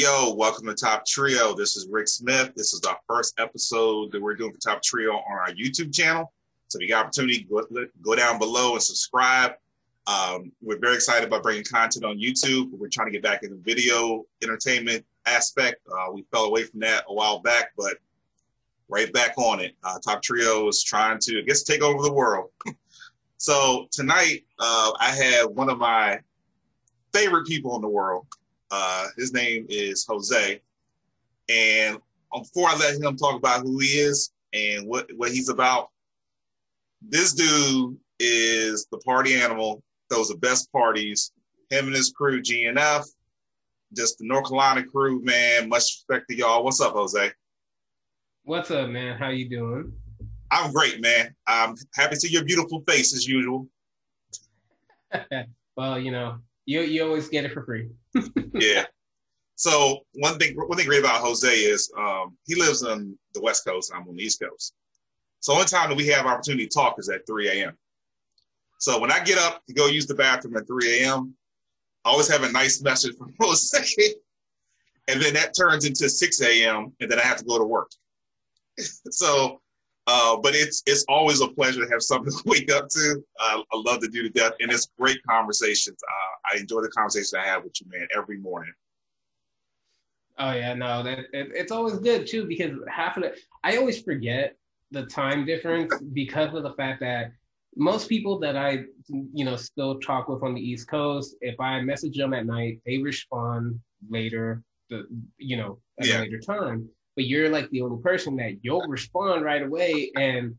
Yo, welcome to Top Trio. This is Rick Smith. This is our first episode that we're doing for Top Trio on our YouTube channel. So if you got opportunity, go, go down below and subscribe. Um, we're very excited about bringing content on YouTube. We're trying to get back in the video entertainment aspect. Uh, we fell away from that a while back, but right back on it. Uh, Top Trio is trying to, I guess, take over the world. so tonight, uh, I have one of my favorite people in the world. Uh, his name is Jose. And before I let him talk about who he is and what, what he's about, this dude is the party animal, throws the best parties. Him and his crew, GNF, just the North Carolina crew, man. Much respect to y'all. What's up, Jose? What's up, man? How you doing? I'm great, man. I'm happy to see your beautiful face as usual. well, you know, you you always get it for free. Yeah. So one thing one thing great about Jose is um, he lives on the West Coast. I'm on the East Coast. So the only time that we have opportunity to talk is at 3 a.m. So when I get up to go use the bathroom at 3 a.m., I always have a nice message from Jose. and then that turns into 6 a.m. and then I have to go to work. so uh, but it's it's always a pleasure to have something to wake up to. Uh, I love to do to death, and it's great conversations. Uh, I enjoy the conversation I have with you, man, every morning. Oh yeah, no, that it, it's always good too because half of it, I always forget the time difference because of the fact that most people that I, you know, still talk with on the East Coast, if I message them at night, they respond later, the you know, at yeah. a later time but you're like the only person that you'll respond right away. And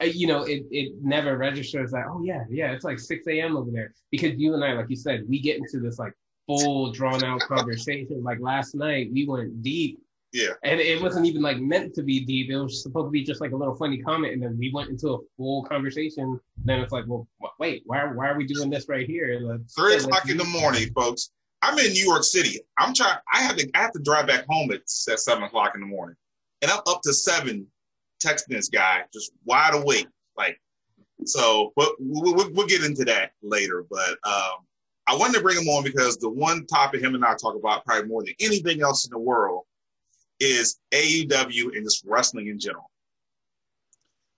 uh, you know it, it never registers that oh yeah yeah it's like 6 a.m over there. Because you and i like you said we get into this like full drawn out conversation. Like last night we went deep. Yeah. And it wasn't even like meant to be deep. It was supposed to be just like a little funny comment. And then we went into a full conversation. Then it's like well wait why, why are we doing this right here? Like, three o'clock in the morning folks I'm in New York City. I'm trying. I have to. I have to drive back home at, at seven o'clock in the morning, and I'm up to seven, texting this guy just wide awake. Like, so. But we'll, we'll, get into that later. But um, I wanted to bring him on because the one topic him and I talk about probably more than anything else in the world is AEW and just wrestling in general.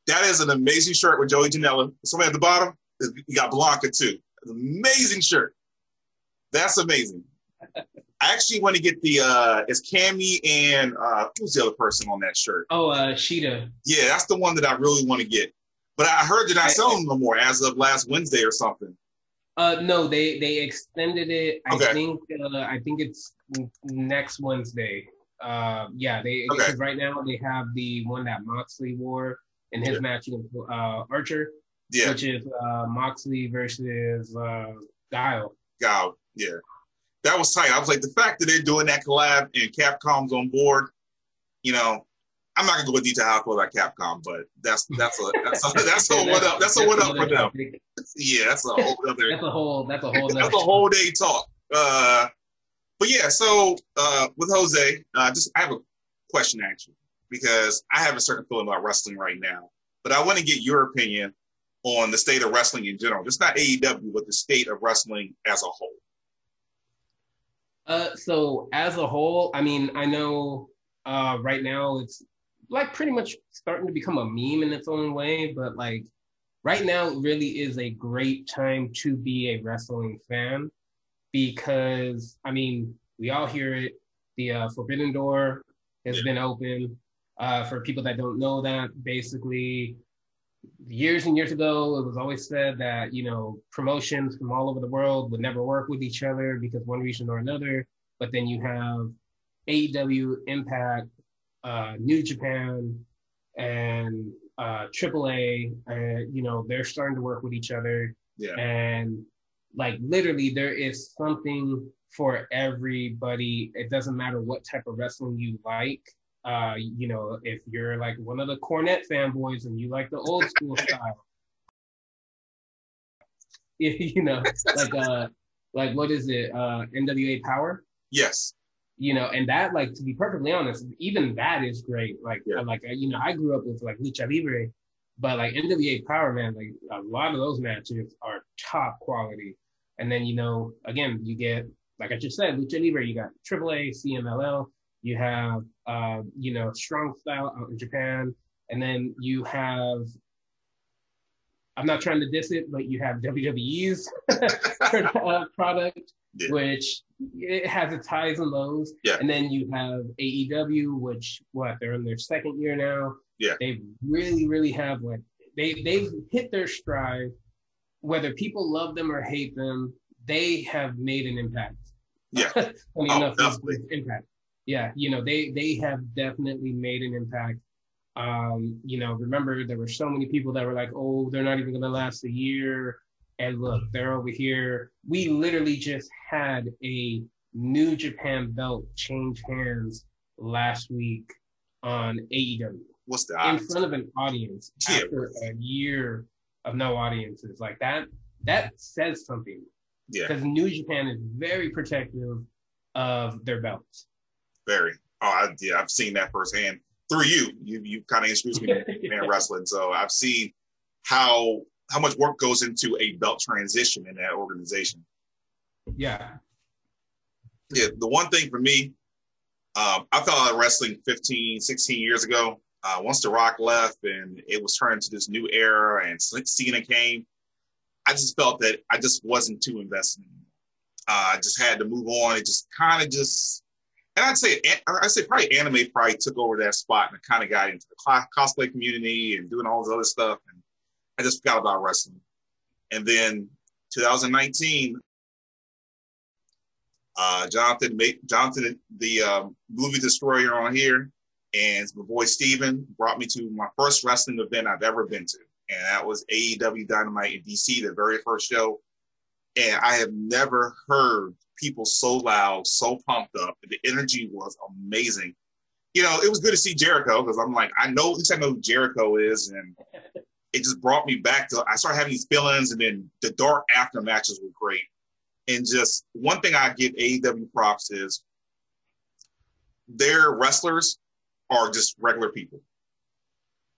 That is an amazing shirt with Joey Janela. Somebody at the bottom, you got Blanca too. An Amazing shirt. That's amazing. I actually want to get the uh it's Cammy and uh who's the other person on that shirt? Oh uh Shida. Yeah, that's the one that I really want to get. But I heard they're not selling no more as of last Wednesday or something. Uh no, they they extended it. I okay. think uh, I think it's next Wednesday. Uh yeah, they okay. because right now they have the one that Moxley wore in his yeah. match with uh Archer. Yeah. Which is uh Moxley versus uh Guile. Guile. Yeah, that was tight. I was like, the fact that they're doing that collab and Capcom's on board, you know, I'm not gonna go into detail how I feel about Capcom, but that's that's a that's a that's a what up that's a what up for them. Yeah, that's a whole other that's a whole that's a whole that's a whole day talk. Uh, but yeah, so uh, with Jose, uh, just I have a question actually because I have a certain feeling about wrestling right now, but I want to get your opinion on the state of wrestling in general. Just not AEW, but the state of wrestling as a whole. Uh, so as a whole, I mean, I know uh, right now it's like pretty much starting to become a meme in its own way, but like right now it really is a great time to be a wrestling fan because I mean, we all hear it. The uh, Forbidden Door has yeah. been open. Uh, for people that don't know that, basically years and years ago, it was always said that, you know, promotions from all over the world would never work with each other because one reason or another. But then you have AEW, Impact, uh, New Japan, and uh, AAA, and, you know, they're starting to work with each other. Yeah. And like literally, there is something for everybody. It doesn't matter what type of wrestling you like uh, you know, if you're like one of the Cornette fanboys and you like the old school style, if you know, like uh, like what is it, uh, NWA Power? Yes. You know, and that, like, to be perfectly honest, even that is great. Like, yeah. like you know, I grew up with like Lucha Libre, but like NWA Power, man, like a lot of those matches are top quality. And then you know, again, you get like I just said, Lucha Libre, you got AAA, CMLL, you have, uh, you know, Strong Style out in Japan, and then you have, I'm not trying to diss it, but you have WWE's product, yeah. which it has its highs and lows. Yeah. And then you have AEW, which what they're in their second year now. Yeah. They really, really have like they they've hit their stride. Whether people love them or hate them, they have made an impact. Yeah. Funny oh, enough, definitely. impact. Yeah, you know, they they have definitely made an impact. Um, you know, remember there were so many people that were like, "Oh, they're not even going to last a year." And look, they're over here. We literally just had a New Japan belt change hands last week on AEW. What's the in front of an audience yeah. after a year of no audiences? Like that. That says something. Yeah. Because New Japan is very protective of their belts. Very. Oh, I, yeah, I've seen that firsthand through you. You you kind of introduced me to Japan wrestling, so I've seen how how much work goes into a belt transition in that organization. Yeah. Yeah. The one thing for me, um, I fell out of wrestling 15, 16 years ago. Uh, once The Rock left and it was turned into this new era and Cena came, I just felt that I just wasn't too invested. Uh, I just had to move on. It just kind of just, and I'd say, I'd say probably anime probably took over that spot and kind of got into the cosplay community and doing all this other stuff. And I just forgot about wrestling. And then 2019, uh, Jonathan, Jonathan, the um, movie destroyer on here, and my boy Steven brought me to my first wrestling event I've ever been to, and that was AEW Dynamite in DC, the very first show. And I have never heard people so loud, so pumped up. The energy was amazing. You know, it was good to see Jericho because I'm like, I know, at least I know who Jericho is, and it just brought me back to I started having these feelings, and then the dark after matches were great. And just one thing I give AEW props is their wrestlers are just regular people.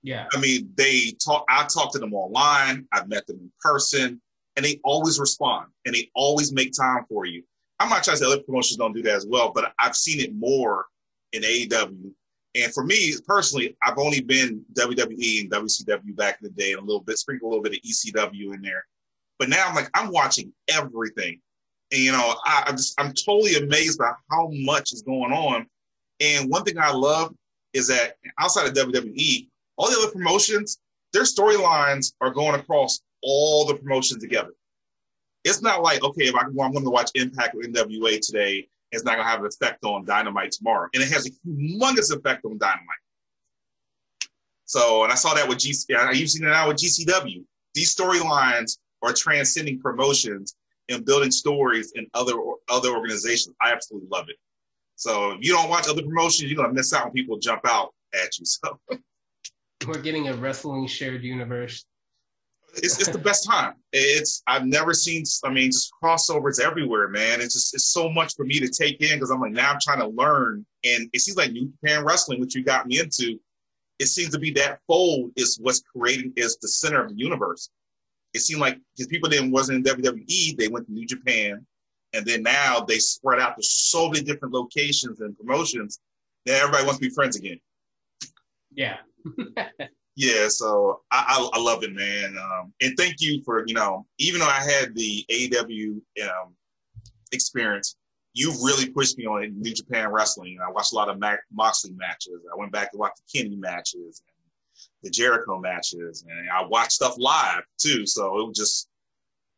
Yeah. I mean, they talk I talk to them online, I've met them in person, and they always respond and they always make time for you. I'm not trying to say other promotions don't do that as well, but I've seen it more in AEW and for me personally, I've only been WWE and WCW back in the day, and a little bit sprinkle a little bit of ECW in there. But now I'm like, I'm watching everything, and you know, I, I'm just I'm totally amazed by how much is going on. And one thing I love is that outside of WWE, all the other promotions, their storylines are going across all the promotions together. It's not like okay, if I, I'm going to watch Impact or NWA today, it's not going to have an effect on Dynamite tomorrow. And it has a humongous effect on Dynamite. So, and I saw that with GC, I used it now with GCW. These storylines are transcending promotions and building stories in other other organizations. I absolutely love it. So if you don't watch other promotions, you're gonna miss out when people jump out at you. So we're getting a wrestling shared universe it's, it's the best time. It's I've never seen. I mean, just crossovers everywhere, man. It's just it's so much for me to take in because I'm like now I'm trying to learn, and it seems like New Japan Wrestling, which you got me into, it seems to be that fold is what's creating is the center of the universe. It seemed like because people didn't wasn't in WWE, they went to New Japan, and then now they spread out to so many different locations and promotions. Now everybody wants to be friends again. Yeah. Yeah, so I, I, I love it, man. Um, and thank you for you know, even though I had the AEW um, experience, you've really pushed me on New Japan Wrestling. I watched a lot of Mac- Moxley matches. I went back to watch the Kenny matches and the Jericho matches, and I watched stuff live too. So it was just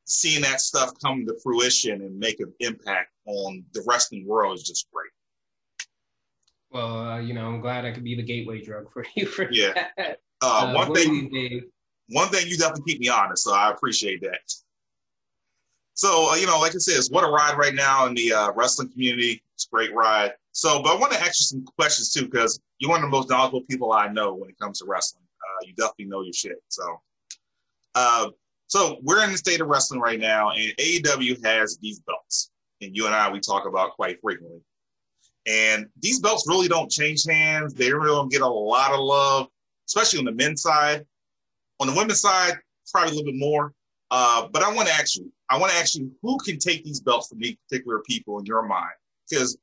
seeing that stuff come to fruition and make an impact on the wrestling world is just great. Well, uh, you know, I'm glad I could be the gateway drug for you for yeah. that. Uh, uh, one thing, one thing you definitely keep me honest, so I appreciate that. So uh, you know, like I said, it's what a ride right now in the uh, wrestling community. It's a great ride. So, but I want to ask you some questions too, because you're one of the most knowledgeable people I know when it comes to wrestling. Uh, you definitely know your shit. So, uh, so we're in the state of wrestling right now, and AEW has these belts, and you and I we talk about quite frequently. And these belts really don't change hands. They really don't get a lot of love especially on the men's side. On the women's side, probably a little bit more. Uh, but I want to ask you, I want to ask you, who can take these belts from these particular people in your mind? Because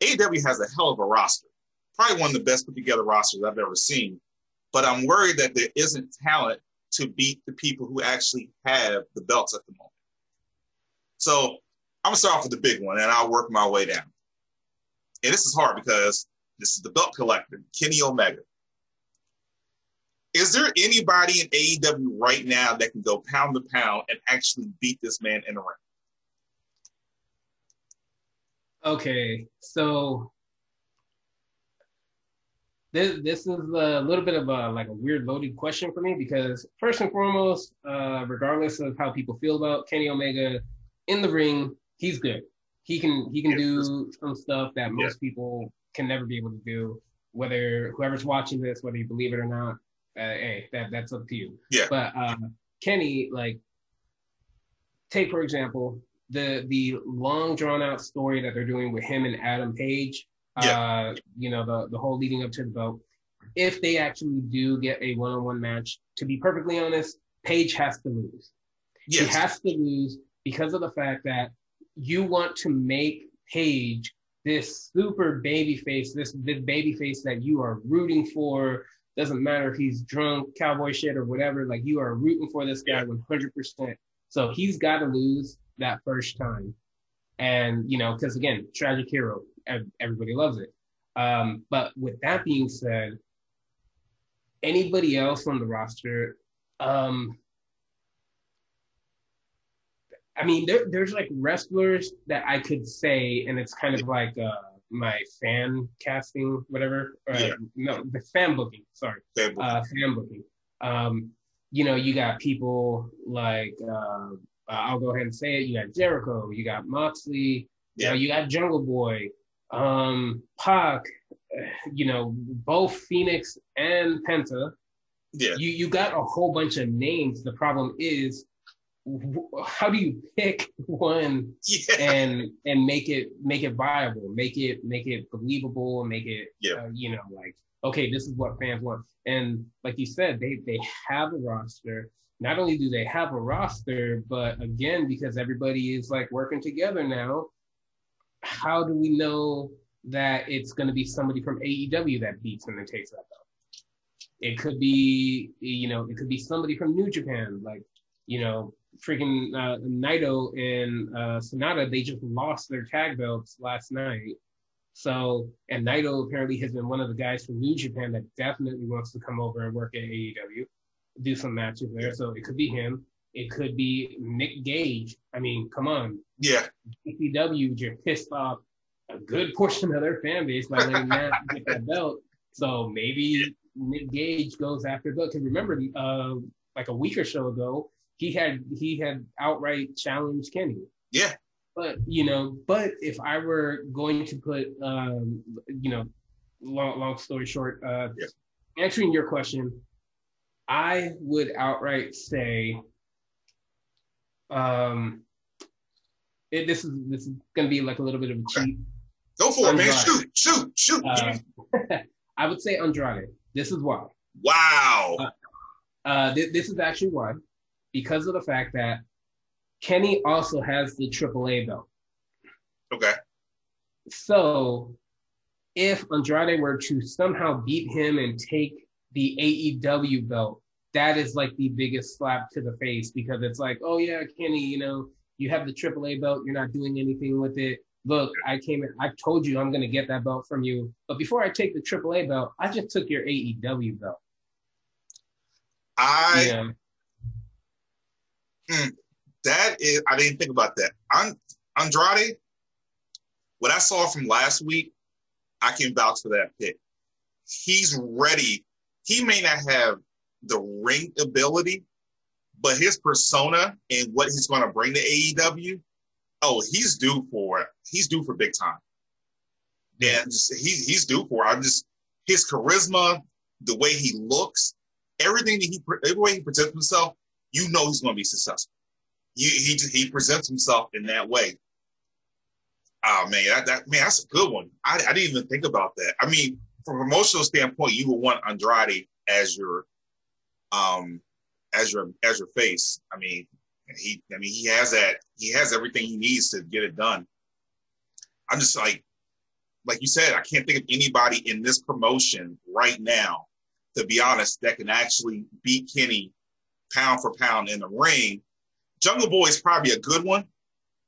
AEW has a hell of a roster, probably one of the best put together rosters I've ever seen. But I'm worried that there isn't talent to beat the people who actually have the belts at the moment. So I'm gonna start off with the big one, and I'll work my way down. And this is hard because this is the belt collector, Kenny Omega. Is there anybody in AEW right now that can go pound to pound and actually beat this man in the ring? Okay, so this this is a little bit of a like a weird loaded question for me because first and foremost, uh, regardless of how people feel about Kenny Omega in the ring, he's good. He can he can do some stuff that most people can never be able to do. Whether whoever's watching this, whether you believe it or not, uh, hey, that that's up to you. Yeah. But uh, Kenny, like, take for example the the long drawn out story that they're doing with him and Adam Page. Yeah. Uh, you know the the whole leading up to the vote. If they actually do get a one on one match, to be perfectly honest, Page has to lose. Yes. He has to lose because of the fact that you want to make Page this super baby face, this, this baby face that you are rooting for, doesn't matter if he's drunk, cowboy shit, or whatever. Like you are rooting for this guy 100%. So he's got to lose that first time. And, you know, because again, tragic hero, everybody loves it. Um, but with that being said, anybody else on the roster, um, I mean, there, there's like wrestlers that I could say, and it's kind of like, uh, my fan casting, whatever. Uh, yeah. No, the fan booking. Sorry, fan booking. Uh, fan booking. Um, you know, you got people like uh, I'll go ahead and say it. You got Jericho. You got Moxley. Yeah. You, know, you got Jungle Boy. Um, Pac. You know, both Phoenix and Penta. Yeah. You you got a whole bunch of names. The problem is how do you pick one yeah. and and make it make it viable make it make it believable and make it yeah. uh, you know like okay this is what fans want and like you said they they have a roster not only do they have a roster but again because everybody is like working together now how do we know that it's going to be somebody from AEW that beats them and takes that belt it could be you know it could be somebody from New Japan like you know freaking uh, Naito and uh, Sanada, they just lost their tag belts last night. So, and Naito apparently has been one of the guys from New Japan that definitely wants to come over and work at AEW, do some matches there. So it could be him. It could be Nick Gage. I mean, come on. Yeah. AEW just pissed off a good portion of their fan base by letting Matt get that belt. So maybe Nick Gage goes after the. Because remember, uh, like a week or so ago, he had he had outright challenged Kenny. Yeah. But you know, but if I were going to put, um, you know, long long story short, uh, yeah. answering your question, I would outright say, um, it, this is this is going to be like a little bit of a cheat. Go for Andrade. it, man! Shoot, shoot, shoot! Uh, I would say Andrade. This is why. Wow. Uh, uh, th- this is actually why because of the fact that Kenny also has the AAA belt. Okay. So if Andrade were to somehow beat him and take the AEW belt, that is like the biggest slap to the face because it's like, oh yeah, Kenny, you know, you have the AAA belt, you're not doing anything with it. Look, I came in, I told you I'm gonna get that belt from you. But before I take the AAA belt, I just took your AEW belt. I yeah. Mm, that is, I didn't think about that. Andrade, what I saw from last week, I can vouch for that pick. He's ready. He may not have the ring ability, but his persona and what he's going to bring to AEW, oh, he's due for it. He's due for big time. Yeah, just, he's he's due for it. I'm just his charisma, the way he looks, everything that he, every way he presents himself, you know he's going to be successful. You, he he presents himself in that way. Oh man, that, that man, that's a good one. I, I didn't even think about that. I mean, from a promotional standpoint, you would want Andrade as your um as your as your face. I mean, he, I mean, he has that. He has everything he needs to get it done. I'm just like, like you said, I can't think of anybody in this promotion right now, to be honest, that can actually beat Kenny pound for pound in the ring. Jungle Boy is probably a good one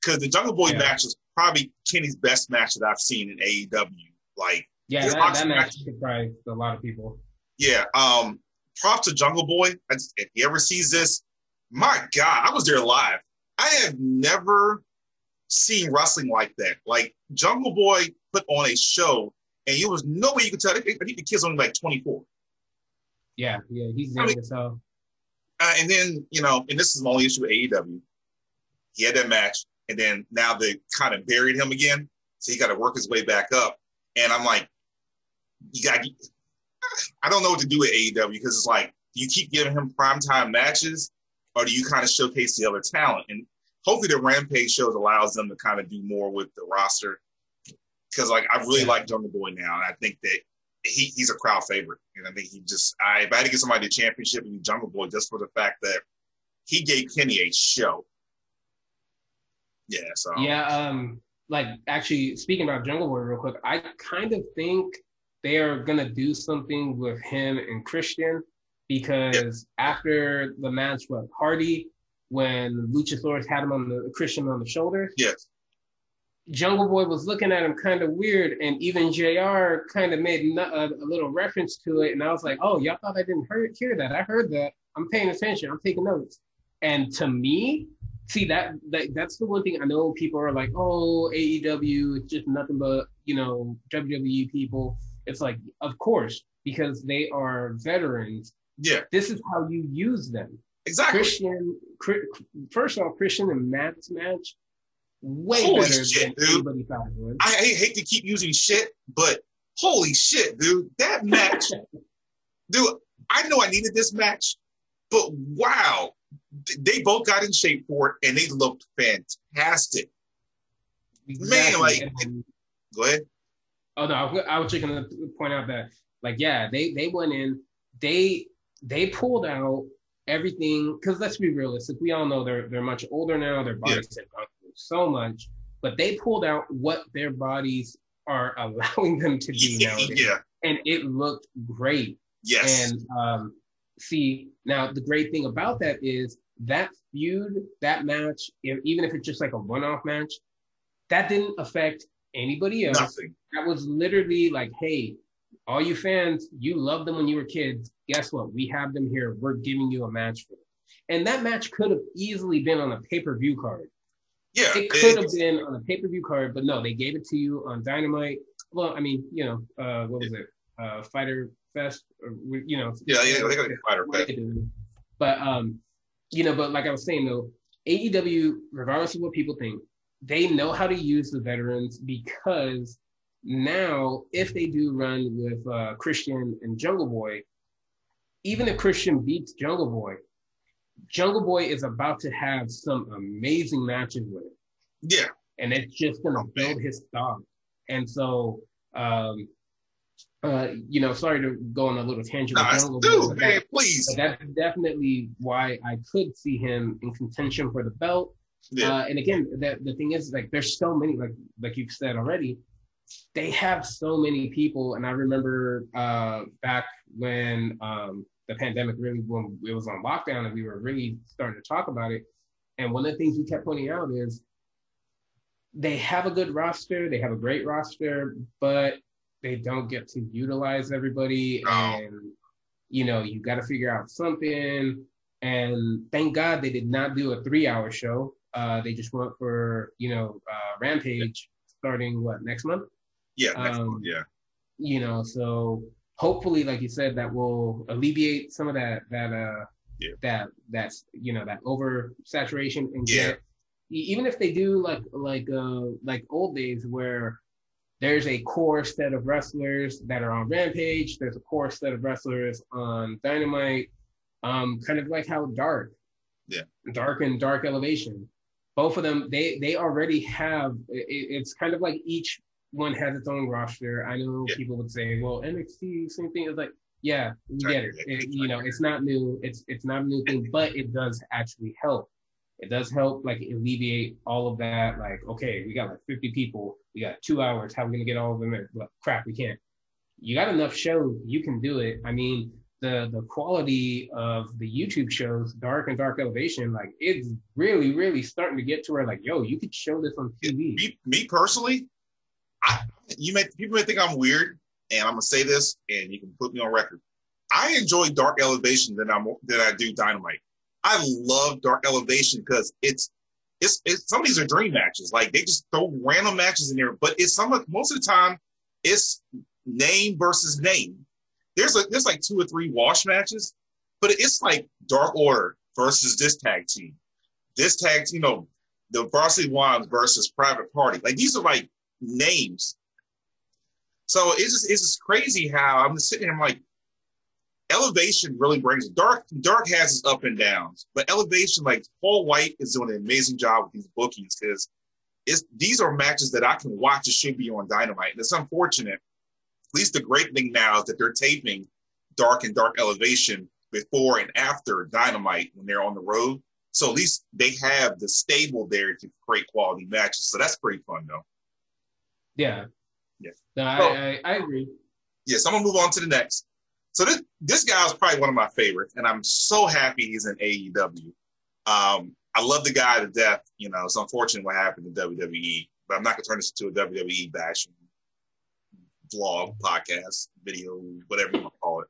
because the Jungle Boy yeah. match is probably Kenny's best match that I've seen in AEW. Like, yeah, that, that match surprised a lot of people. Yeah. Um, props to Jungle Boy. Just, if he ever sees this, my God, I was there live. I have never seen wrestling like that. Like Jungle Boy put on a show, and it was no way you could tell. I think the kid's only like 24. Yeah, yeah, he's young I mean, hell. Uh, and then you know, and this is my only issue with AEW. He had that match, and then now they kind of buried him again, so he got to work his way back up. And I'm like, you got. I don't know what to do with AEW because it's like, do you keep giving him primetime matches, or do you kind of showcase the other talent? And hopefully, the Rampage shows allows them to kind of do more with the roster. Because like I really like Jungle Boy now, and I think that he, he's a crowd favorite. And I think he just, I, if I had to get somebody the championship in Jungle Boy just for the fact that he gave Kenny a show. Yeah. So, yeah. Um, like actually speaking about Jungle Boy real quick, I kind of think they are going to do something with him and Christian because after the match with Hardy, when Luchasaurus had him on the Christian on the shoulder. Yes. Jungle Boy was looking at him kind of weird, and even Jr. kind of made a, a, little reference to it, and I was like, "Oh, y'all thought I didn't hear, hear that? I heard that. I'm paying attention. I'm taking notes." And to me, see that, that that's the one thing I know people are like, "Oh, AEW, it's just nothing but you know WWE people." It's like, of course, because they are veterans. Yeah, this is how you use them. Exactly. Christian, first off, Christian and Matt's match way holy better shit, than dude. anybody thought it. I, I hate to keep using shit, but holy shit, dude, that match, dude. I know I needed this match, but wow, they both got in shape for it and they looked fantastic. Exactly. Man, like, and, go ahead. Oh no, I was just gonna point out that, like, yeah, they they went in, they they pulled out everything because let's be realistic. We all know they're they're much older now. Their bodies yeah. have gone so much, but they pulled out what their bodies are allowing them to be now. Yeah. And it looked great. Yes. And um, see, now the great thing about that is that feud, that match, even if it's just like a one off match, that didn't affect anybody else. Nothing. That was literally like, hey, all you fans, you loved them when you were kids. Guess what? We have them here. We're giving you a match for them. And that match could have easily been on a pay per view card. Yeah, it could have been on a pay per view card, but no, they gave it to you on Dynamite. Well, I mean, you know, uh, what was it? Uh, Fyter Fest, or, you know. Yeah, yeah, they got Fyter Fest. But um, you know, but like I was saying though, AEW, regardless of what people think, they know how to use the veterans because now, if they do run with uh, Christian and Jungle Boy, even if Christian beats Jungle Boy, Jungle Boy is about to have some amazing matches with it. Yeah. And it's just gonna oh, build his stock. And so um uh, you know, sorry to go on a little tangent. Nah, dude, man, that, please. that's definitely why I could see him in contention for the belt. Yeah. Uh, and again, that the thing is, like, there's so many, like, like you've said already, they have so many people. And I remember uh, back when um, the pandemic really when it was on lockdown and we were really starting to talk about it. And one of the things we kept pointing out is they have a good roster, they have a great roster, but they don't get to utilize everybody. And you know, you got to figure out something. And thank God they did not do a three-hour show. Uh, they just went for you know uh, Rampage starting what next month. Yeah, next um, month, yeah. You know, so hopefully, like you said, that will alleviate some of that that uh yeah. that that's you know that over saturation and yeah. get even if they do like like uh like old days where there's a core set of wrestlers that are on Rampage, there's a core set of wrestlers on Dynamite, um, kind of like how Dark, yeah, Dark and Dark Elevation, both of them they they already have. It, it's kind of like each one has its own roster. I know yeah. people would say, well, NXT, same thing. It's like, yeah, we get it. it. You know, it's not new. It's it's not a new thing, but it does actually help. It does help like alleviate all of that. Like, okay, we got like 50 people, we got two hours. How are we gonna get all of them in? Like, crap, we can't. You got enough shows, you can do it. I mean, the the quality of the YouTube shows, Dark and Dark Elevation, like it's really, really starting to get to where like, yo, you could show this on TV. Me, me personally, I, you may people may think I'm weird, and I'm gonna say this, and you can put me on record. I enjoy Dark Elevation than I'm than I do Dynamite. I love Dark Elevation because it's it's, it's some of these are dream matches. Like they just throw random matches in there, but it's some of most of the time it's name versus name. There's like there's like two or three wash matches, but it's like Dark Order versus this tag team. This tag, team, you know, the Varsity Blonds versus Private Party. Like these are like names. So it's just it's just crazy how I'm just sitting here. I'm like, Elevation really brings dark. Dark has its up and downs, but Elevation, like Paul White, is doing an amazing job with these bookings because it's these are matches that I can watch. It should be on Dynamite, and it's unfortunate. At least the great thing now is that they're taping Dark and Dark Elevation before and after Dynamite when they're on the road. So at least they have the stable there to create quality matches. So that's pretty fun, though. Yeah. Yeah. No, I, So- I, I agree. Yes, I'm gonna move on to the next. So this this guy is probably one of my favorites, and I'm so happy he's in AEW. Um, I love the guy to death. You know, it's unfortunate what happened to WWE, but I'm not gonna turn this into a WWE bashing vlog, podcast, video, whatever you want to call it.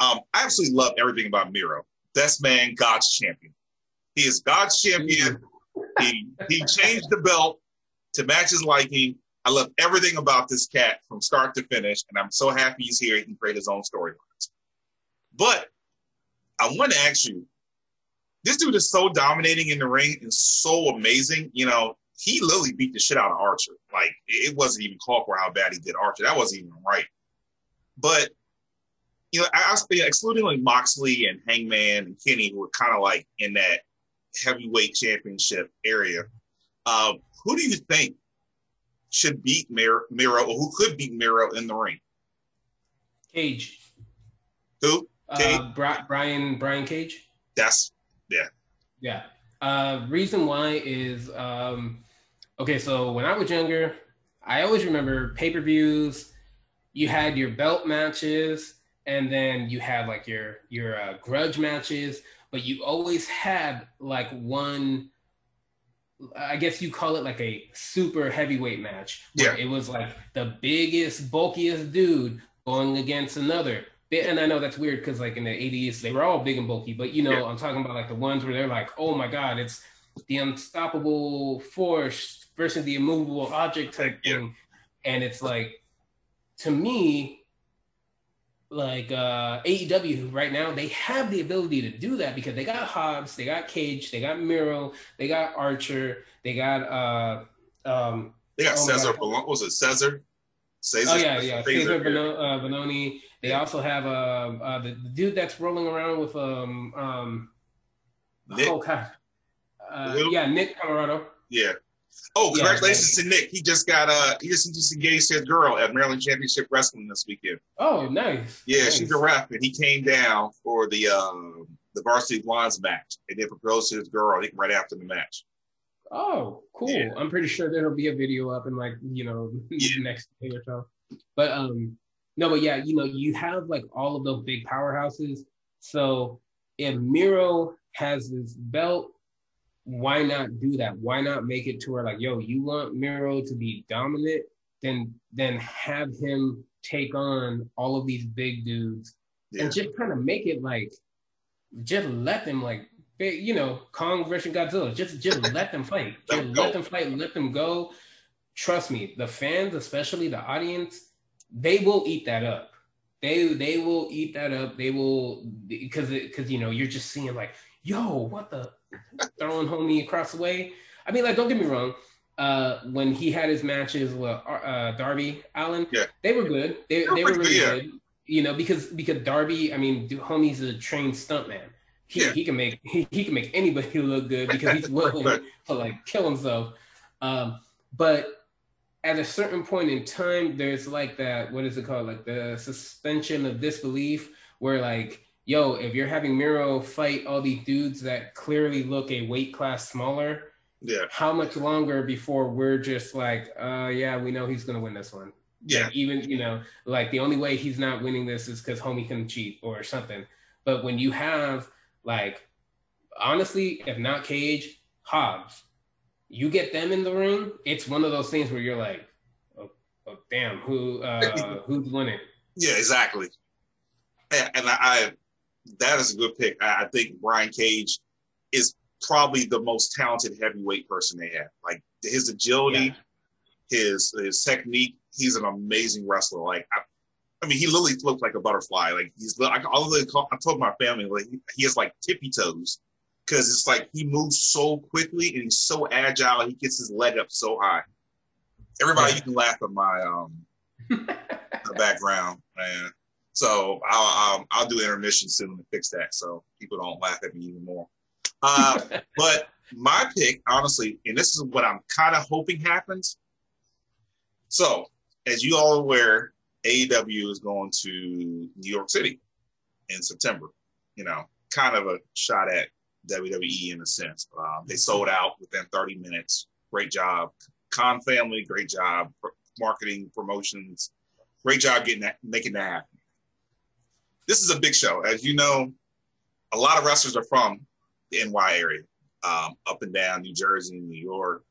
Um, I absolutely love everything about Miro. Best man, God's champion. He is God's champion. He he changed the belt to match his liking. I love everything about this cat from start to finish, and I'm so happy he's here. He can create his own storylines. But I want to ask you, this dude is so dominating in the ring and so amazing. You know, he literally beat the shit out of Archer. Like it wasn't even called for how bad he did Archer. That wasn't even right. But you know, I, I excluding like Moxley and Hangman and Kenny, who were kind of like in that heavyweight championship area. Uh, who do you think should beat Miro, Miro or who could beat Miro in the ring? Cage. Who? Cage? Uh, Bri- Brian Brian Cage. That's Yeah. Yeah. Uh, reason why is um, okay. So when I was younger, I always remember pay per views. You had your belt matches, and then you had like your your uh, grudge matches, but you always had like one. I guess you call it like a super heavyweight match. Where It was like the biggest, bulkiest dude going against another. And I know that's weird because like in the 80s, they were all big and bulky, but you know, Yeah. I'm talking about like the ones where they're like, oh my God, it's the unstoppable force versus the immovable object type Yeah. thing. And it's like, to me, like uh AEW right now, they have the ability to do that because they got Hobbs, they got Cage, they got Miro, they got Archer, they got uh um they got Oh Cesar. Balon- was it Cesar? Cesar. oh yeah yeah Cesar. Cesar Bono- uh, Bononi. They also have uh, uh the, the dude that's rolling around with um um Nick. oh god uh, yeah Nick Comoroto. Yeah. Oh, Yeah, congratulations to Nick. He just got uh he just, he just engaged his girl at Maryland Championship Wrestling this weekend. Oh nice. Yeah, nice. she's a ref, and he came down for the um the varsity blonds match and then proposed to his girl, I think right after the match. Oh, cool. Yeah. I'm pretty sure there'll be a video up in like, you know, Yeah. next day or so. But um no, but yeah, you know, you have like all of those big powerhouses. So if Miro has this belt, why not do that? Why not make it to where like, yo, you want Miro to be dominant, then then have him take on all of these big dudes Yeah. and just kind of make it like just let them like you know, Kong versus Godzilla. Just just let them fight. Just let them fight. Let them go. Trust me, the fans, especially the audience, they will eat that up. They they will eat that up. They will because because you know you're just seeing like, yo, what the throwing homie across the way. I mean, like, don't get me wrong. Uh, when he had his matches with uh, Darby Allin, Yeah. they were good. They, They were they were pretty really good, good. You know, because because Darby, I mean, dude, homie's a trained stuntman. He, Yeah. he can make he, he can make anybody look good because he's willing Right. to like kill himself. Um, but at a certain point in time, there's like that what is it called? Like the suspension of disbelief, where like yo, if you're having Miro fight all these dudes that clearly look a weight class smaller, yeah, how much longer before we're just like, uh, yeah, we know he's gonna win this one. yeah, Like, even you know, like the only way he's not winning this is because homie can cheat or something. But when you have like, honestly, if not Cage, Hobbs, you get them in the ring, it's one of those things where you're like, oh, oh damn, who uh, who's winning? yeah, exactly. And, and I, I, that is a good pick. I, I think Brian Cage is probably the most talented heavyweight person they have. Like his agility, his his technique. He's an amazing wrestler. Like I, I mean, he literally looked like a butterfly. Like he's I, all the I told my family like he, he has like tippy toes because it's like he moves so quickly and he's so agile. He gets his leg up so high. Everybody, Yeah. you can laugh at my um the background, man. So I'll, I'll I'll do intermission soon to fix that, so people don't laugh at me even more. Uh, but my pick, honestly, and this is what I'm kind of hoping happens. So, as you all are aware, AEW is going to New York City in September. You know, kind of a shot at WWE in a sense. Um, they sold out within 30 minutes. Great job, Khan family. Great job, marketing, promotions. Great job getting that, making that happen. This is a big show, as you know. A lot of wrestlers are from the NY area, um, up and down New Jersey, New York,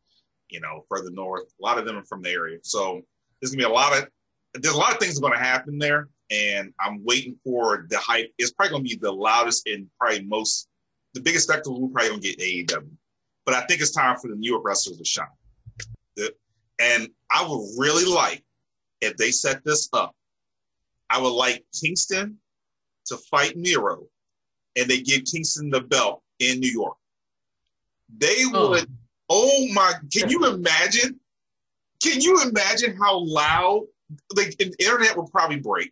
you know, further north. A lot of them are from the area. So there's gonna be a lot of there's a lot of things going to happen there, and I'm waiting for the hype. It's probably to be the loudest and probably most the biggest spectacle we're probably to get AEW. But I think it's time for the New York wrestlers to shine. And I would really like if they set this up. I would like Kingston to fight Miro, and they give Kingston the belt in New York. They Oh. would. Oh my! Can you imagine? Can you imagine how loud? Like, the internet would probably break.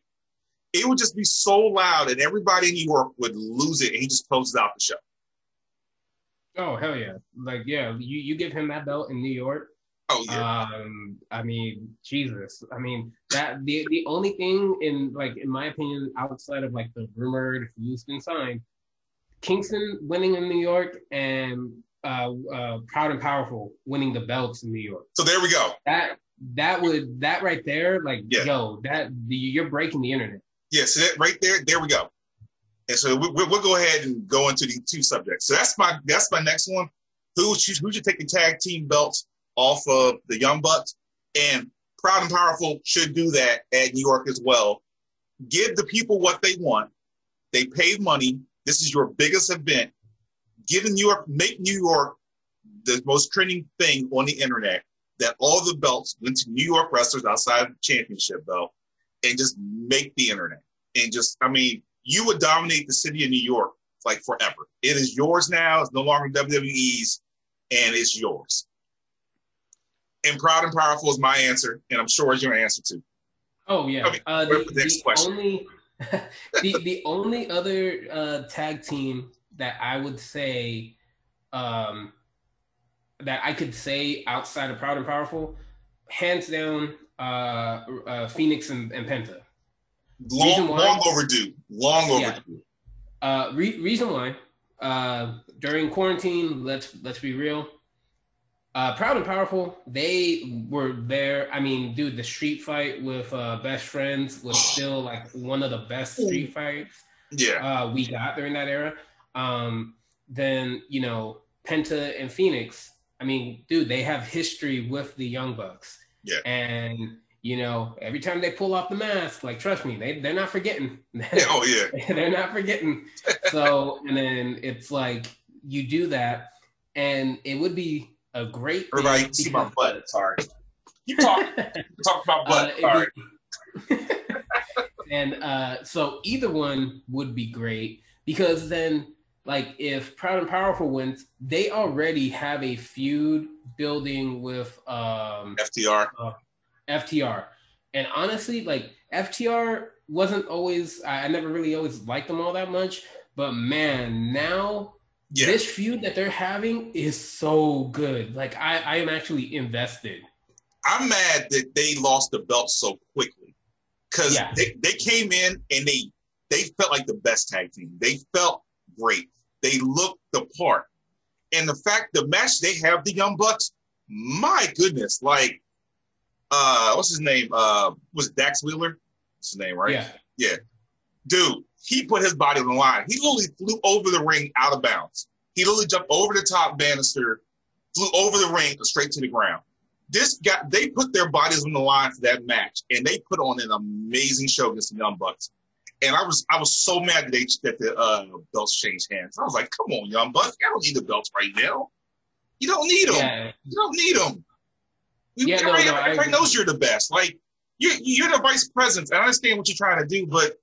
It would just be so loud, and everybody in New York would lose it, and he just closes out the show. Oh hell yeah! Like yeah, you you give him that belt in New York. Oh yeah, Um, I mean, Jesus. I mean that the the only thing in like in my opinion, outside of like the rumored who's been signed, Kingston winning in New York and uh, uh, Proud and Powerful winning the belts in New York. so there we go. That that would that right there, like Yeah. yo, that the, you're breaking the internet. Yeah, so that right there, there we go. And so we, we, we'll go ahead and go into the two subjects. So that's my that's my next one. Who should who should take the tag team belts off of the Young Bucks? And Proud and Powerful should do that at New York as well. Give the people what they want. They paid money. This is your biggest event. Give New York, make New York the most trending thing on the internet. That all the belts went to New York wrestlers outside the championship belt, and just make the internet. And just, I mean, you would dominate the city of New York like forever. It is yours now. It's no longer WWE's, and it's yours. And proud and powerful is my answer, and I'm sure is your answer too. Oh yeah. Uh, the, next the question. only the the only other uh, tag team that I would say um, that I could say outside of Proud and Powerful, hands down, uh, uh, Phoenix and, and Penta. Long, why- long overdue. Long Yeah. overdue. Uh, re- reason why uh, during quarantine, let's let's be real. Uh, Proud and Powerful, they were there. I mean, dude, the street fight with uh, Best Friends was still like one of the best street fights Yeah. uh, we got during that era. Um, then you know Penta and Phoenix. I mean, dude, they have history with the Young Bucks. Yeah. And you know, every time they pull off the mask, like trust me, they they're not forgetting. Oh yeah. they're not forgetting. So and then it's like you do that, and it would be a great. thing Everybody can see my because- butt. Sorry. Keep talking. Talk about Uh, butt. it'd Sorry. and uh, so either one would be great because then, like, if Proud and Powerful wins, they already have a feud building with um, FTR. FTR. And honestly, like, FTR wasn't always, I, I never really always liked them all that much. But man, now Yeah. this feud that they're having is so good. Like, I, I am actually invested. I'm mad that they lost the belt so quickly because Yeah. they, they came in and they they felt like the best tag team. They felt great. They looked the part. And the fact the match they have the Young Bucks, my goodness, like uh what's his name? Uh was it Dax Wheeler? What's his name, right? Yeah. Yeah. Dude, he put his body on the line. He literally flew over the ring out of bounds. He literally jumped over the top banister, flew over the ring straight to the ground. This guy, they put their bodies on the line for that match, and they put on an amazing show against the Young Bucks. And I was I was so mad that they that the uh, belts changed hands. I was like, "Come on, Young Bucks, I don't need the belts right now. You don't need them. Yeah. You don't need them. Yeah, everybody, no, I everybody knows you're the best. Like you're you're the vice president. I understand what you're trying to do, but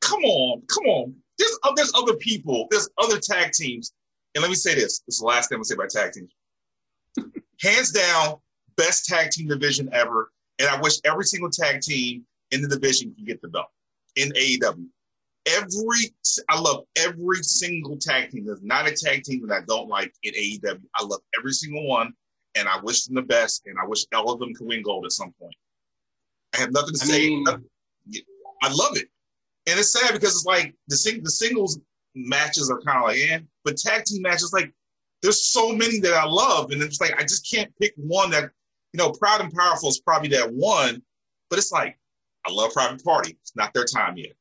come on, come on. There's uh, there's other people. There's other tag teams. And let me say this. This is the last thing I'm gonna say about tag teams. Hands down, best tag team division ever. And I wish every single tag team in the division can get the belt in AEW. Every I love every single tag team. There's not a tag team that I don't like in AEW. I love every single one, and I wish them the best. And I wish all of them could win gold at some point. I have nothing to I say. mean, I love it, and it's sad because it's like the sing- the singles matches are kind of like, eh, but tag team matches like there's so many that I love, and it's like I just can't pick one that you know. Proud and powerful is probably that one, but it's like I love Private Party. It's not their time yet.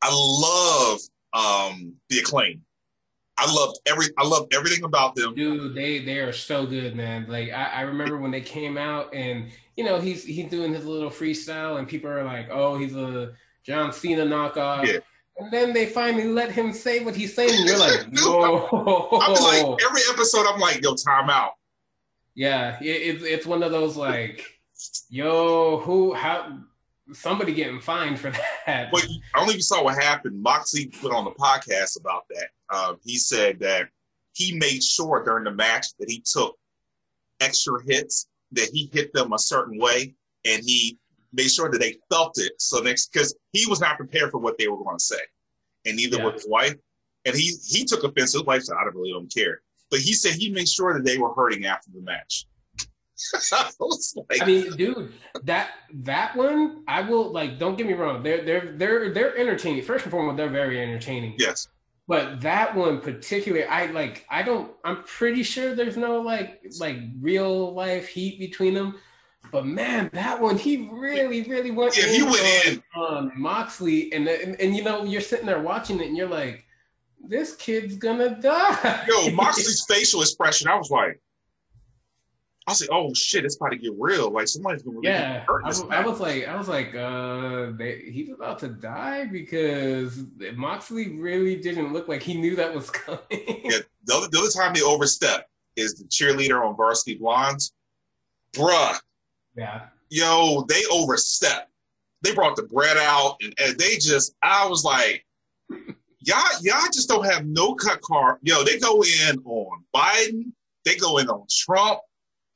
I love um the acclaim. I loved every I loved everything about them. Dude, they they are so good, man. Like I, I remember when they came out, and you know he's he's doing his little freestyle, and people are like, "Oh, he's a John Cena knockoff." Yeah. And then they finally let him say what he's saying. And you're like, Dude, "Whoa!" I'm like every episode. I'm like, yo, time out. yeah, it, it's it's one of those like, "Yo, who? How?" Somebody getting fined for that. But I don't know saw what happened. Moxley put on the podcast about that. Uh, he said that he made sure during the match that he took extra hits, that he hit them a certain way, and he made sure that they felt it. So next, because he was not prepared for what they were going to say, and neither Yeah. was his wife. And he he took offense. His wife said, "I don't really don't care," but he said he made sure that they were hurting after the match. I like, I mean, dude, that that one, I will like. Don't get me wrong. They're they're they're they're entertaining. First and foremost, they're very entertaining. yes, But that one particularly, I like. I don't. I'm pretty sure there's no like like real life heat between them. But man, that one he really really went. Yeah, he went on, in. on Moxley, and, and and you know you're sitting there watching it, and you're like, this kid's gonna die. Yo, Moxley's facial expression, I was like, I like, oh shit, it's about to get real. Like somebody's gonna really Yeah, hurt. I, was- I was like, I was like, uh, they, he's about to die because Moxley really didn't look like he knew that was coming. Yeah, the other, the other time they overstep is the cheerleader on Varsity Blonds. Bruh, yeah, yo, they overstep. They brought the bread out and, and they just, I was like, y'all, y'all just don't have no cut card. Yo, they go in on Biden, they go in on Trump,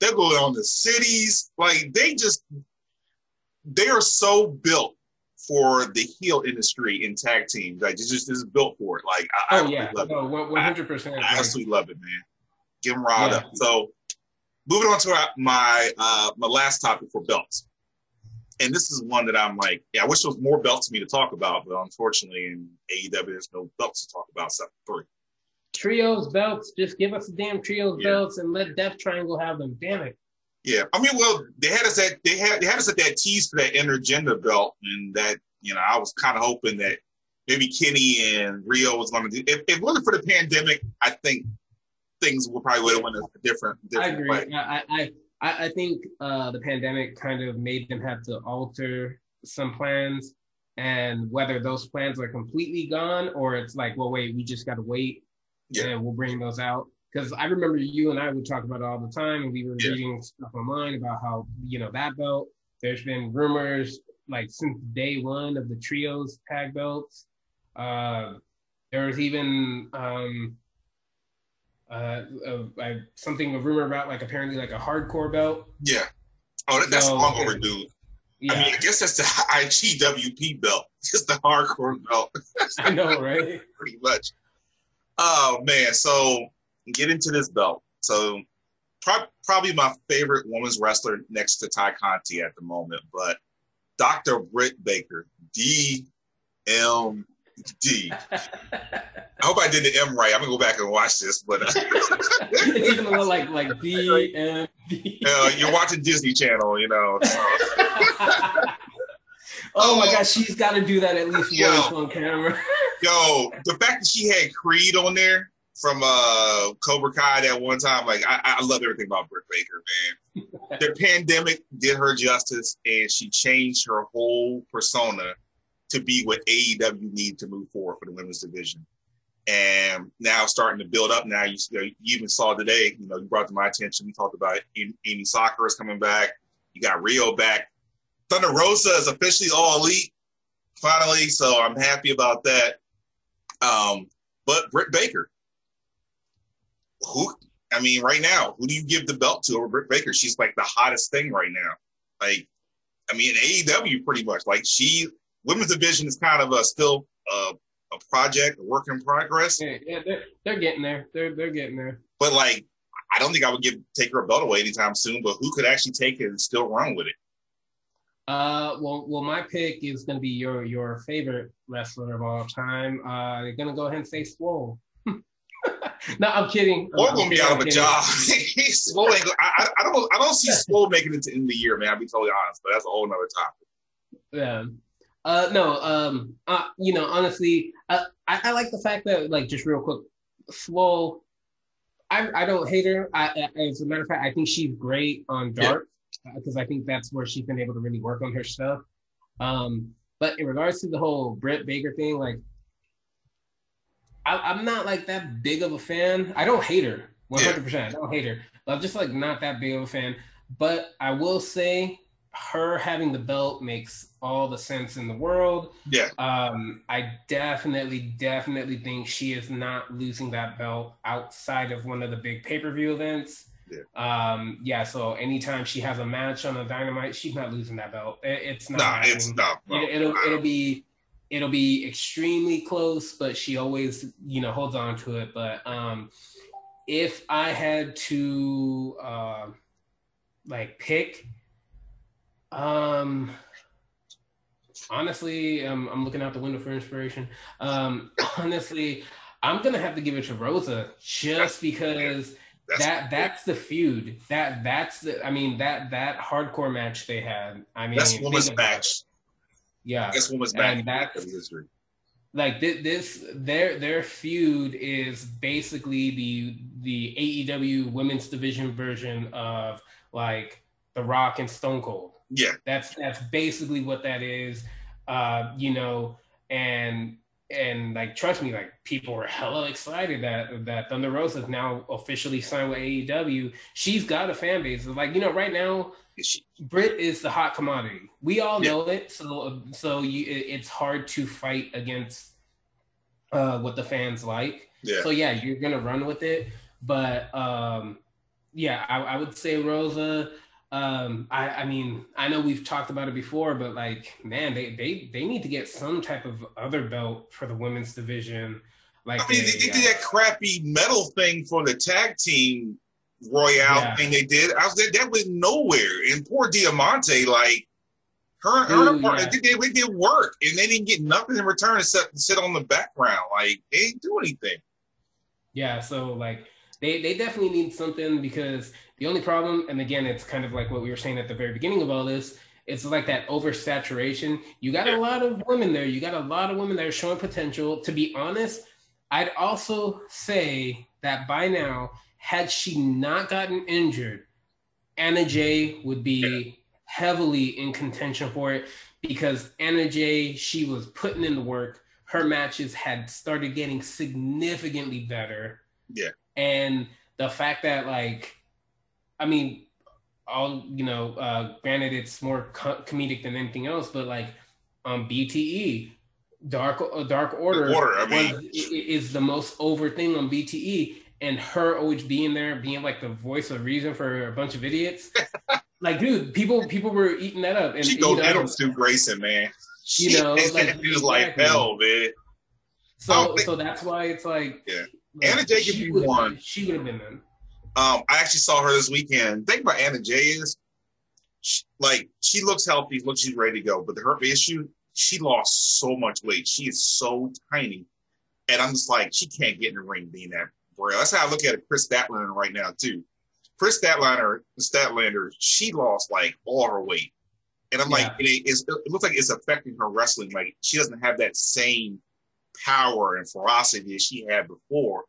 they go in on the cities. Like they just, they are so built for the heel industry in tag teams. Like it's just is built for it. Like I, I oh yeah, love it. one hundred percent. I absolutely love it, man. Get them riled Yeah. up. So, moving on to my uh, my last topic for belts, and this is one that I'm like, yeah, I wish there was more belts for me to talk about, but unfortunately, in AEW, there's no belts to talk about except three. Trios belts, just give us the damn trios Yeah. belts and let Death Triangle have them. Damn it. Yeah, I mean, well, they had us at they had they had us at that tease for that intergender belt, and that you know, I was kind of hoping that maybe Kenny and Riho was going to do. If, if it wasn't for the pandemic, I think things would probably would have went a different. I agree. way. I, I, I, I think uh, the pandemic kind of made them have to alter some plans, and whether those plans are completely gone or it's like, well, wait, we just got to wait, Yeah. and we'll bring those out. Because I remember you and I would talk about it all the time, and we were Yeah. reading stuff online about how you know that belt. There's been rumors like since day one of the trios tag belts. Uh, there was even um, uh, uh, uh, something a rumor about like apparently like a hardcore belt. Yeah. Oh, that, that's So- long overdue. Yeah, I mean, I guess that's the IWGP belt. Just the hardcore belt, I know, right? pretty much. Oh man, so get into this belt. So pro- probably my favorite women's wrestler next to Ty Conti at the moment, but Dr. Britt Baker, M D. I hope I did the M right. I'm gonna go back and watch this, but uh, it's even little like like D M D. Uh, you're watching Disney Channel, you know. So. oh my gosh, she's got to do that at least yo, once on camera. yo, the fact that she had Creed on there from uh Cobra Kai that one time, like I, I love everything about Britt Baker, man. the pandemic did her justice, and she changed her whole persona to be what AEW needed to move forward for the women's division. And now starting to build up. Now you, you even saw today. You know, you brought to my attention. We talked about Emi Sakura is coming back. You got Riho back. Thunder Rosa is officially all elite finally, so I'm happy about that. Um, but Britt Baker, who? I mean, right now, who do you give the belt to over Britt Baker? She's like the hottest thing right now. Like, I mean, AEW pretty much. Like, she women's division is kind of a still a, a project, a work in progress. Yeah, yeah they're, they're getting there. They're they're getting there. But like, I don't think I would give take her a belt away anytime soon. But who could actually take it and still run with it? Uh, well, well, my pick is going to be your your favorite wrestler of all time. Uh, you're going to go ahead and say Swole. no, I'm kidding. Swole gonna be out of a job. Swole I, I don't I don't see Swole making it to end of the year, man. I'll be totally honest, but that's a whole nother topic. Yeah. Uh, no, um, uh, you know, honestly, uh, I, I like the fact that, like, just real quick, Swole, I, I don't hate her. I, I, as a matter of fact, I think she's great on Dark because yeah. I think that's where she's been able to really work on her stuff. Um, but in regards to the whole Britt Baker thing, like, I, am not like that big of a fan. I don't hate her, 100%. Yeah. I don't hate her. I'm just like not that big of a fan. But I will say her having the belt makes all the sense in the world. Yeah. Um, I definitely, definitely think she is not losing that belt outside of one of the big pay per view events. Yeah. Um, yeah. So anytime she has a match on a Dynamite, she's not losing that belt. It, it's not. Nah, it's not. No, it, will it'll be it'll be extremely close, but she always you know holds on to it. But um, if I had to uh, like pick um, honestly, um, I'm looking out the window for inspiration. Um, honestly, I'm gonna have to give it to Rosa just because that's, that that's the feud. That that's the. I mean that that hardcore match they had. I mean, that's woman's match. Yeah, that's woman's match. That's like this, this their their feud is basically the the AEW women's division version of like The Rock and Stone Cold. Yeah. That's that's basically what that is. Uh, you know, and and like trust me, like people were hella excited that that Thunder Rosa is now officially signed with AEW. She's got a fan base. Like you know, right now, Britt is the hot commodity. We all yeah. know it. So so you, it's hard to fight against uh, what the fans like. Yeah. So yeah, you're gonna run with it. But um, yeah, I, I would say Rosa. Um, I, I mean, I know we've talked about it before, but like, man, they they they need to get some type of other belt for the women's division. Like, I mean, they, they did that crappy metal thing for the tag team royale yeah. thing they did. I was there, that went nowhere. And poor Diamante, like, her, her yeah. they, they, they did work, and they didn't get nothing in return except to sit on the background. Like, they didn't do anything. Yeah, so like they they definitely need something because the only problem, and again, it's kind of like what we were saying at the very beginning of all this, it's like that oversaturation. You got a lot of women there. You got a lot of women that are showing potential. To be honest, I'd also say that by now, had she not gotten injured, Anna Jay would be heavily in contention for it because Anna Jay, she was putting in the work. Her matches had started getting significantly better. Yeah. And the fact that like I mean, all you know, uh, granted, it's more co- comedic than anything else, but like on um, BTE, Dark uh, Dark Order, Order I mean. was, is the most over thing on BTE, and her always being there, being like the voice of reason for a bunch of idiots. like, dude, people people were eating that up. And she go get him Stu Grayson, man. You know, like, he was like hell, man. So, think, so that's why it's like, yeah. Like, Anna Jay could be one. She would have been them. Um, I actually saw her this weekend. Think about Anna Jay is, she, like, she looks healthy, looks she's ready to go. But her issue, she lost so much weight. She is so tiny. And I'm just like, she can't get in the ring being that frail. That's how I look at it, Kris Statlander right now, too. Kris Statlander, Statlander, she lost like all her weight. And I'm yeah. like, it, it looks like it's affecting her wrestling. Like she doesn't have that same power and ferocity that she had before.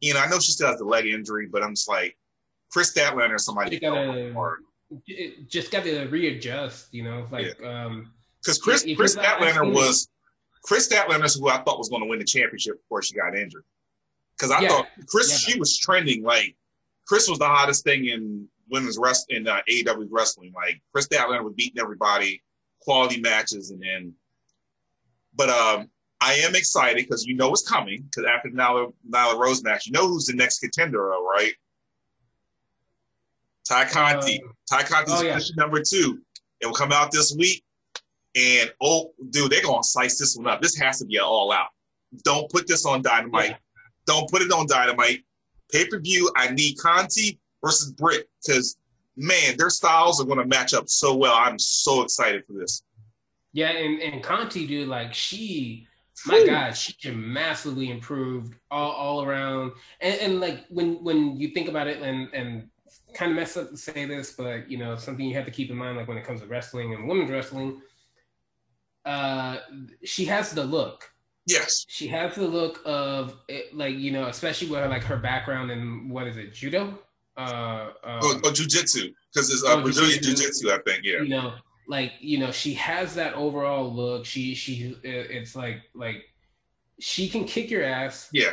You know, I know she still has the leg injury, but I'm just like, Kris Statlander, somebody gotta, just got to readjust. You know, like yeah. um, because Chris Kris Statlander was Kris Statlander who I thought was going to win the championship before she got injured. Because I yeah. thought Kris, she was trending like Kris was the hottest thing in women's wrestling in uh, AEW wrestling. Like Kris Statlander was beating everybody, quality matches, and then. But um, I am excited because you know what's coming. Because after the Nyla, Nyla Rose match, you know who's the next contender, right? Ty Conti. Uh, Tay Conti's oh, yeah. number two. It will come out this week. And oh, dude, they're gonna slice this one up. This has to be an all out. Don't put this on Dynamite. Yeah. Don't put it on Dynamite. Pay per view. I need Conti versus Britt because man, their styles are going to match up so well. I'm so excited for this. Yeah, and and Conti, dude, like she, my God, she just massively improved all, all around. And, and like when when you think about it, and and kind of mess up to say this, but you know something you have to keep in mind, like when it comes to wrestling and women's wrestling, uh, she has the look. Yes, she has the look of it, like you know, especially with like her background in what is it, judo? uh, uh oh, oh jujitsu because it's uh, oh, Brazilian jujitsu, I think. Yeah, you know, like you know, she has that overall look. She she it's like like she can kick your ass. Yeah.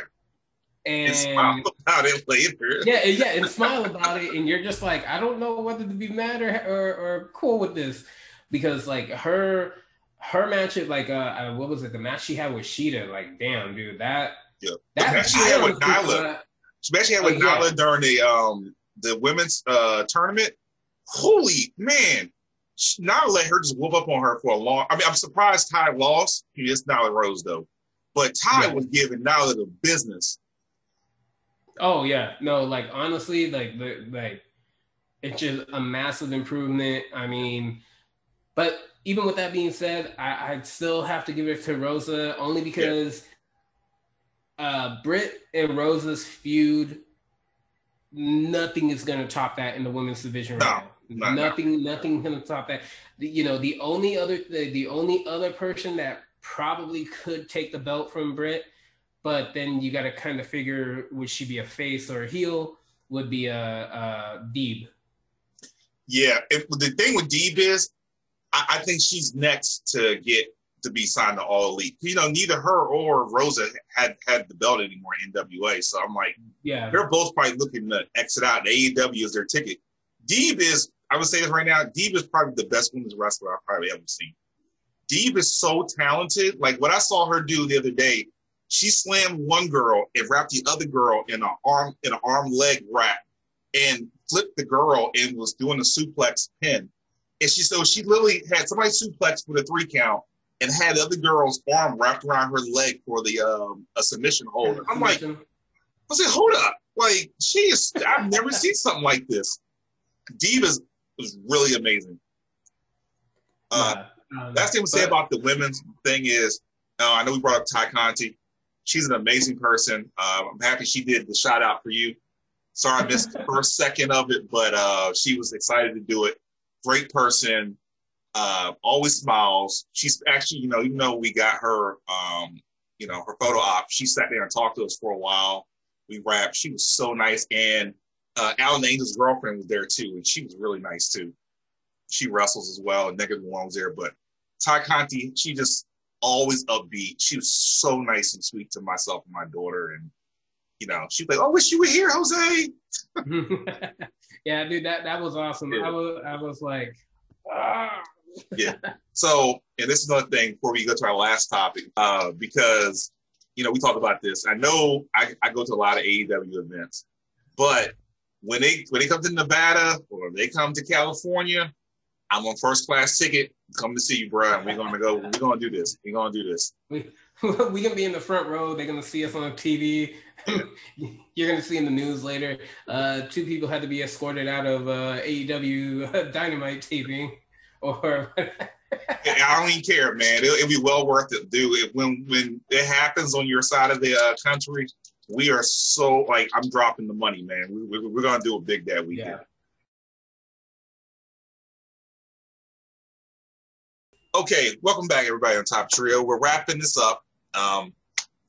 And, and smile about it later. Yeah, yeah, and smile about it, and you're just like, I don't know whether to be mad or or, or cool with this, because like her her match at like uh, uh, what was it the match she had with Shida like damn dude that yeah that match she had with Nyla especially had with oh, yeah. during the um the women's uh tournament. Holy man, not let her just whoop up on her for a long. I mean, I'm surprised Ty lost. He It's Nyla Rose though, but Ty was giving Nyla the business. Oh yeah, no, like honestly, like the like it's just a massive improvement. I mean, but even with that being said, I, I still have to give it to Rosa only because. Yeah uh, Britt and Rosa's feud, nothing is going to top that in the women's division right no, now. nothing, no. nothing to top that. The, you know, the only other, the, the only other person that probably could take the belt from Britt, but then you got to kind of figure would she be a face or a heel? Would be a, a Deeb. Yeah, if, the thing with Deeb is, I, I think she's next to get to be signed to All Elite. You know, neither her or Rosa had had the belt anymore in NWA. So I'm like, yeah, they're both probably looking to exit out. AEW is their ticket. Deeb is, I would say this right now, Deeb is probably the best women's wrestler I've probably ever seen. Deeb is so talented. Like what I saw her do the other day, she slammed one girl and wrapped the other girl in an arm in an arm leg wrap and flipped the girl and was doing a suplex pin. And she so she literally had somebody suplex with a three count and had the other girl's arm wrapped around her leg for the um, a submission hold. I'm like, I said, hold up, like she is. I've never seen something like this. Divas was really amazing. Uh, yeah, last thing we say about the women's thing is, uh, I know we brought up Ty Conti. She's an amazing person. Uh, I'm happy she did the shout out for you. Sorry I missed the first second of it, but uh, she was excited to do it. Great person uh, always smiles. She's actually, you know, even though we got her, um, you know, her photo op, she sat there and talked to us for a while. We rapped. She was so nice. And uh, Alan Angel's girlfriend was there too, and she was really nice too. She wrestles as well, and Negative One was there. But Ty Conti, she just always upbeat. She was so nice and sweet to myself and my daughter. And, you know, she was like, oh, wish you were here, Jose. yeah, dude, that, that was awesome. Yeah. I was I was like, ah yeah. So, and this is another thing before we go to our last topic, uh, because you know we talked about this. I know I, I go to a lot of AEW events, but when they when they come to Nevada or they come to California, I'm on first class ticket. Come to see you, bro. We're gonna go. We're gonna do this. We're gonna do this. We we gonna be in the front row. They're gonna see us on TV. You're gonna see in the news later. Uh, two people had to be escorted out of uh, AEW Dynamite taping or I don't even care, man. It'll, it'll be well worth it, dude. when when it happens on your side of the uh, country, we are so like I'm dropping the money, man. We, we, we're gonna do a big that weekend. Yeah. Okay, welcome back, everybody on Top Trio. We're wrapping this up. Um,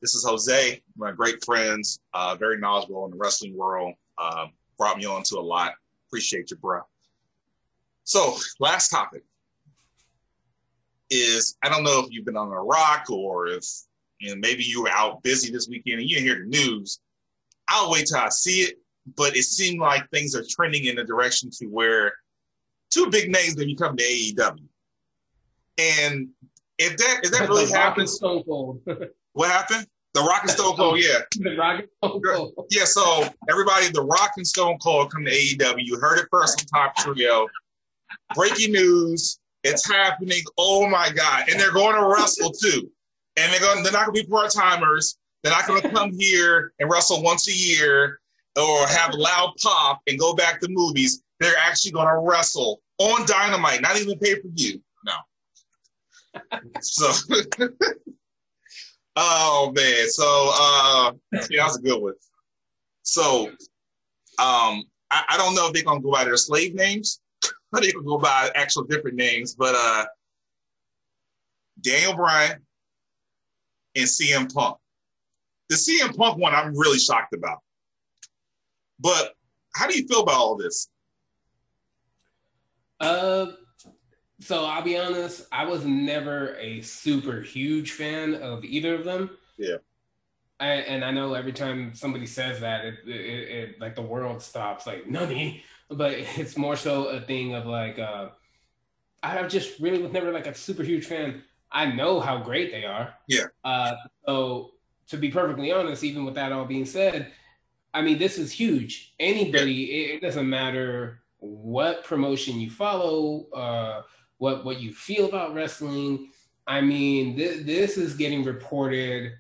this is Jose, my great friends, uh, very knowledgeable in the wrestling world. Uh, brought me on to a lot. Appreciate you, bro. So, last topic is I don't know if you've been on a rock or if know, maybe you were out busy this weekend and you didn't hear the news. I'll wait till I see it, but it seemed like things are trending in the direction to where two big names going to come to AEW. And if that if that really happens, Stone Cold. what happened? The Rock and Stone Cold, yeah. the Rock and Stone Cold. Yeah, so everybody, the Rock and Stone Cold come to AEW. You heard it first on Top Trio. Breaking news. It's happening. Oh my God. And they're going to wrestle too. And they're going they're not gonna be part-timers. They're not gonna come here and wrestle once a year or have loud pop and go back to movies. They're actually gonna wrestle on dynamite, not even pay-per-view. No so, oh man, so uh, yeah, that was a good one. So, um, I, I don't know if they're gonna go by their slave names, or they can go by actual different names, but uh, Daniel Bryan and CM Punk. The CM Punk one, I'm really shocked about. But how do you feel about all this? Uh, so I'll be honest, I was never a super huge fan of either of them. Yeah. I, and I know every time somebody says that, it, it, it, like the world stops, like none. But it's more so a thing of like, uh, I just really was never like a super huge fan. I know how great they are. Yeah. Uh, so to be perfectly honest, even with that all being said, I mean, this is huge. Anybody, yeah. it, doesn't matter what promotion you follow, uh, what what you feel about wrestling. I mean, th- this is getting reported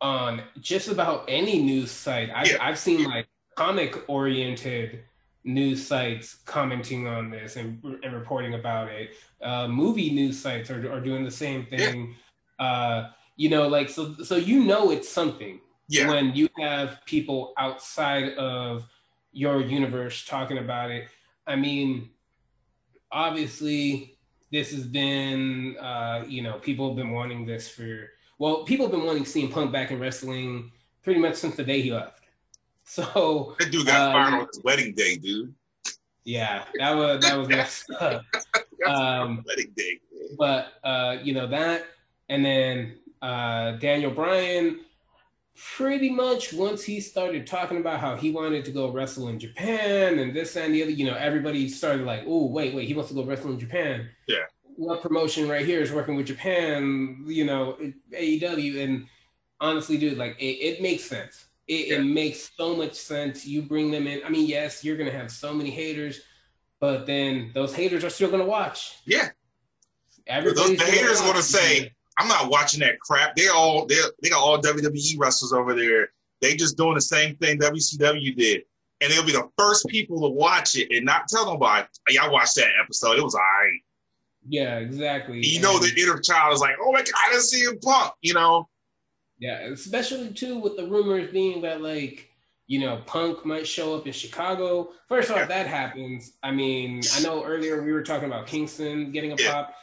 on just about any news site. I've, yeah. I've seen like comic oriented news sites commenting on this and, and reporting about it. Uh, movie news sites are, are doing the same thing. Yeah. Uh, you know, like so so you know it's something yeah. when you have people outside of your universe talking about it. I mean, obviously this has been uh, you know people have been wanting this for well people have been wanting CM Punk back in wrestling pretty much since the day he left. So that dude got uh, fired on his wedding day, dude. Yeah, that was that was messed up. Um, wedding day. But uh, you know that, and then uh, Daniel Bryan pretty much once he started talking about how he wanted to go wrestle in Japan and this and the other, you know, everybody started like, oh, wait, wait, he wants to go wrestle in Japan. Yeah. What promotion right here is working with Japan, you know, AEW. And honestly, dude, like it, it makes sense. It, yeah. it makes so much sense. You bring them in. I mean, yes, you're going to have so many haters, but then those haters are still going to watch. Yeah. Everybody's those, the haters going to say, I'm not watching that crap. They all they they got all WWE wrestlers over there. They just doing the same thing WCW did, and they'll be the first people to watch it and not tell nobody. Hey, I watched that episode. It was alright. Yeah, exactly. You and know, the inner child is like, "Oh my god, I didn't see him Punk," you know. Yeah, especially too with the rumors being that like you know, Punk might show up in Chicago. First off, that happens. I mean, I know earlier we were talking about Kingston getting a yeah. pop.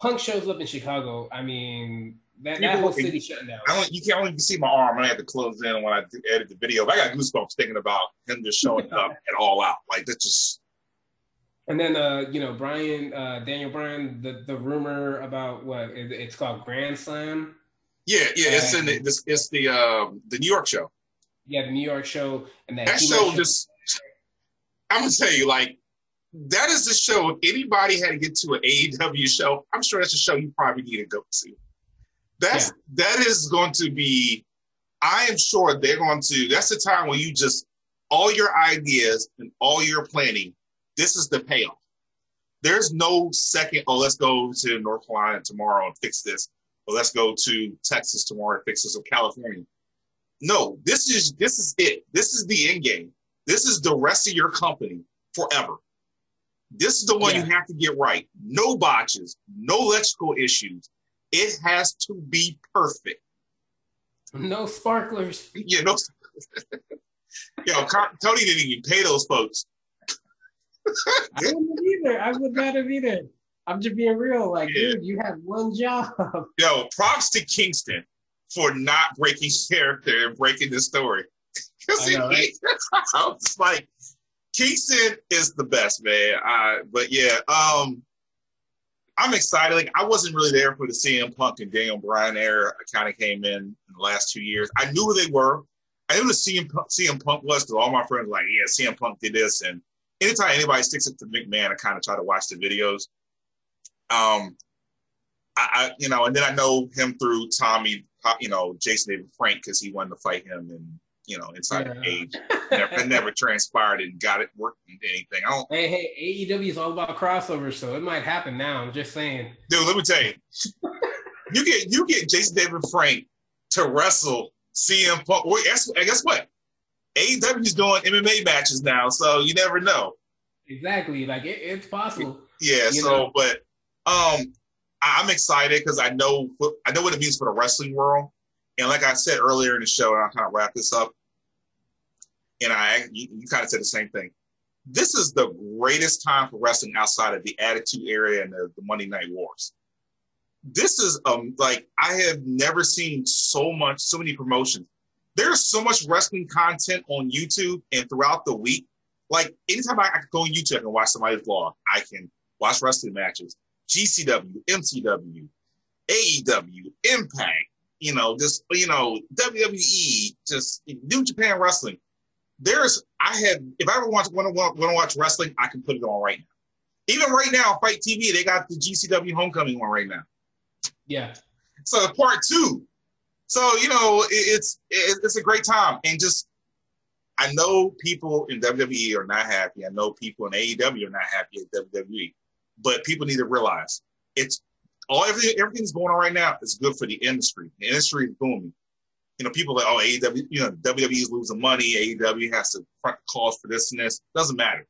Punk shows up in Chicago, I mean, that, that whole city shutting down. I don't, you can't only see my arm. I had to close in when I edit the video. But I got goosebumps thinking about him just showing up at all out. Like that's just. And then, uh, you know, Brian, uh, Daniel Bryan, the, the rumor about what it, it's called Grand Slam. Yeah, yeah, it's in the, this, it's the uh, the New York show. Yeah, the New York show, and that, that show just. I'm gonna tell you, like that is the show. If anybody had to get to an AEW show, I'm sure that's a show you probably need to go to. That's yeah. that is going to be. I am sure they're going to. That's the time when you just all your ideas and all your planning. This is the payoff. There's no second. Oh, let's go to North Carolina tomorrow and fix this. Let's go to Texas tomorrow and fix this. Or California. No, this is this is it. This is the end game. This is the rest of your company forever This is the one yeah. you have to get right. No botches, no electrical issues. It has to be perfect. No sparklers. Yeah, no. Yo, Tony didn't even pay those folks. I wouldn't either. I would not have either. I'm just being real. Like, yeah. dude, you have one job. Yo, props to Kingston for not breaking character and breaking the story. Because he. I was like, Kingston is the best, man. Uh, but yeah, um, I'm excited. Like I wasn't really there for the CM Punk and Daniel Bryan era. I kind of came in in the last two years. I knew who they were. I knew who CM, CM Punk was because all my friends were like, yeah, CM Punk did this. And anytime anybody sticks it to McMahon, I kind of try to watch the videos. Um, I, I, you know, and then I know him through Tommy, you know, Jason David Frank because he wanted to fight him and you know, inside yeah. the cage. Never, never transpired and got it working anything. I don't. Hey, hey, AEW is all about crossovers, so it might happen now. I'm just saying. Dude, let me tell you, you get you get Jason David Frank to wrestle CM Punk. Well, guess, guess what? AEW is doing MMA matches now, so you never know. Exactly, like it, it's possible. Yeah. So, know? but um, I'm excited because I know I know what it means for the wrestling world. And like I said earlier in the show, and I'll kind of wrap this up, and I you, you kind of said the same thing. This is the greatest time for wrestling outside of the Attitude Era and the, the Monday Night Wars. This is um like I have never seen so much, so many promotions. There's so much wrestling content on YouTube and throughout the week. Like anytime I, I go on YouTube and watch somebody's vlog, I can watch wrestling matches. GCW, MTW, AEW, Impact, you know, just you know, WWE, just New Japan Wrestling there's I have if I ever want to want to want to watch wrestling, I can put it on right now. Even right now, FITE TV, they got the GCW Homecoming one right now. Yeah. So part two. So you know, it, it's it, it's a great time, and just I know people in WWE are not happy. I know people in AEW are not happy at WWE, but people need to realize it's all everything everything's going on right now is good for the industry. The industry is booming you know, people like, oh, AEW, you know, WWE is losing money. AEW has to front the cost for this and this. Doesn't matter.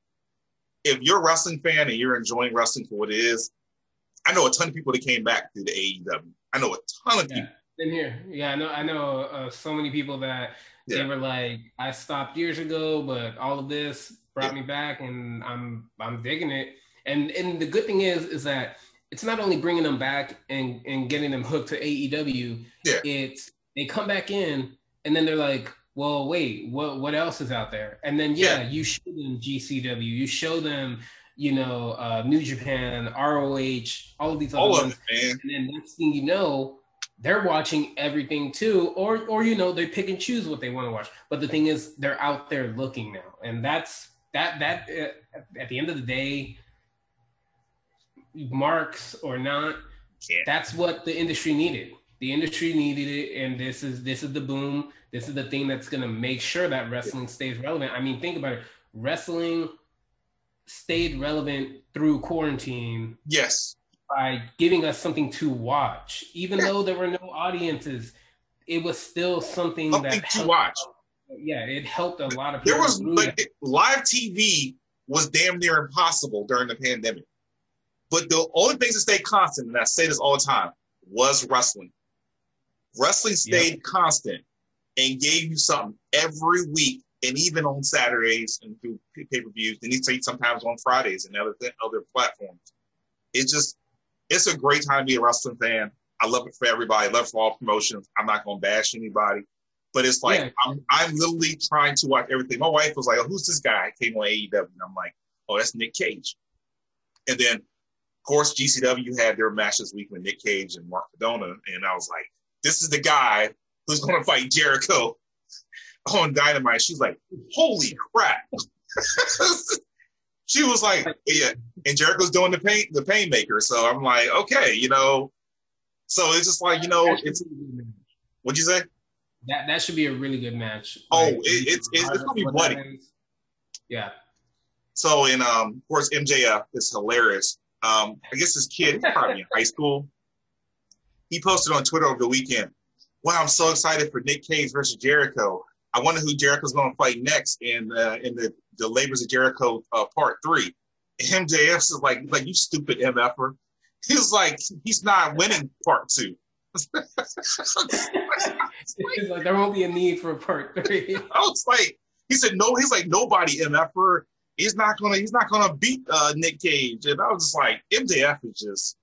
If you're a wrestling fan and you're enjoying wrestling for what it is, I know a ton of people that came back through the AEW. I know a ton of yeah. people. In here, yeah, I know. I know uh, so many people that yeah. they were like, I stopped years ago, but all of this brought yeah. me back, and I'm I'm digging it. And and the good thing is, is that it's not only bringing them back and and getting them hooked to AEW. Yeah. It's they come back in and then they're like, well, wait, what what else is out there? And then yeah, yeah. you show them GCW, you show them, you know, uh, New Japan, ROH, all of these other all ones. It, and then next thing you know, they're watching everything too, or or you know, they pick and choose what they want to watch. But the thing is, they're out there looking now, and that's that that uh, at the end of the day, marks or not, yeah. that's what the industry needed. The industry needed it and this is this is the boom. This is the thing that's going to make sure that wrestling stays relevant. I mean think about it. Wrestling stayed relevant through quarantine yes. by giving us something to watch. Even though there were no audiences it was still something, something that to watch. Yeah it helped a lot of people there was like live tv was damn near impossible during the pandemic but the only things that stayed constant and i say this all the time was wrestling Wrestling stayed yep. constant and gave you something every week, and even on Saturdays and through pay per views, and you say sometimes on Fridays and other th- other platforms. It's just it's a great time to be a wrestling fan. I love it for everybody. I love it for all promotions. I'm not gonna bash anybody, but it's like yeah. I'm I'm literally trying to watch everything. My wife was like, oh, "Who's this guy?" I came on AEW, and I'm like, "Oh, that's Nick Gage." And then, course, GCW had their match this week with Nick Gage and Matt Cardona, and I was like, this is the guy who's going to fight Jericho on Dynamite. She's like, holy crap. she was like, yeah. And Jericho's doing the pain, the pain maker. So I'm like, okay, you know. So it's just like, you know, it's what'd you say? That that should be a really good match. Oh, like, it, it's it's, it's gonna be bloody. Yeah. So in um of course MJF is hilarious. Um, I guess this kid, he's probably in high school he posted on Twitter over the weekend, wow, I'm so excited for Nick Gage versus Jericho. I wonder who Jericho's going to fight next in uh, in the, the Labors of Jericho uh, Part 3. MJF is like, like you stupid MFer. He was like, he's not winning part two. like, like, there won't be a need for part three. I was like, he said no. He's like nobody MFer. He's not gonna. He's not gonna beat uh, Nick Gage. And I was just like, MJF is just.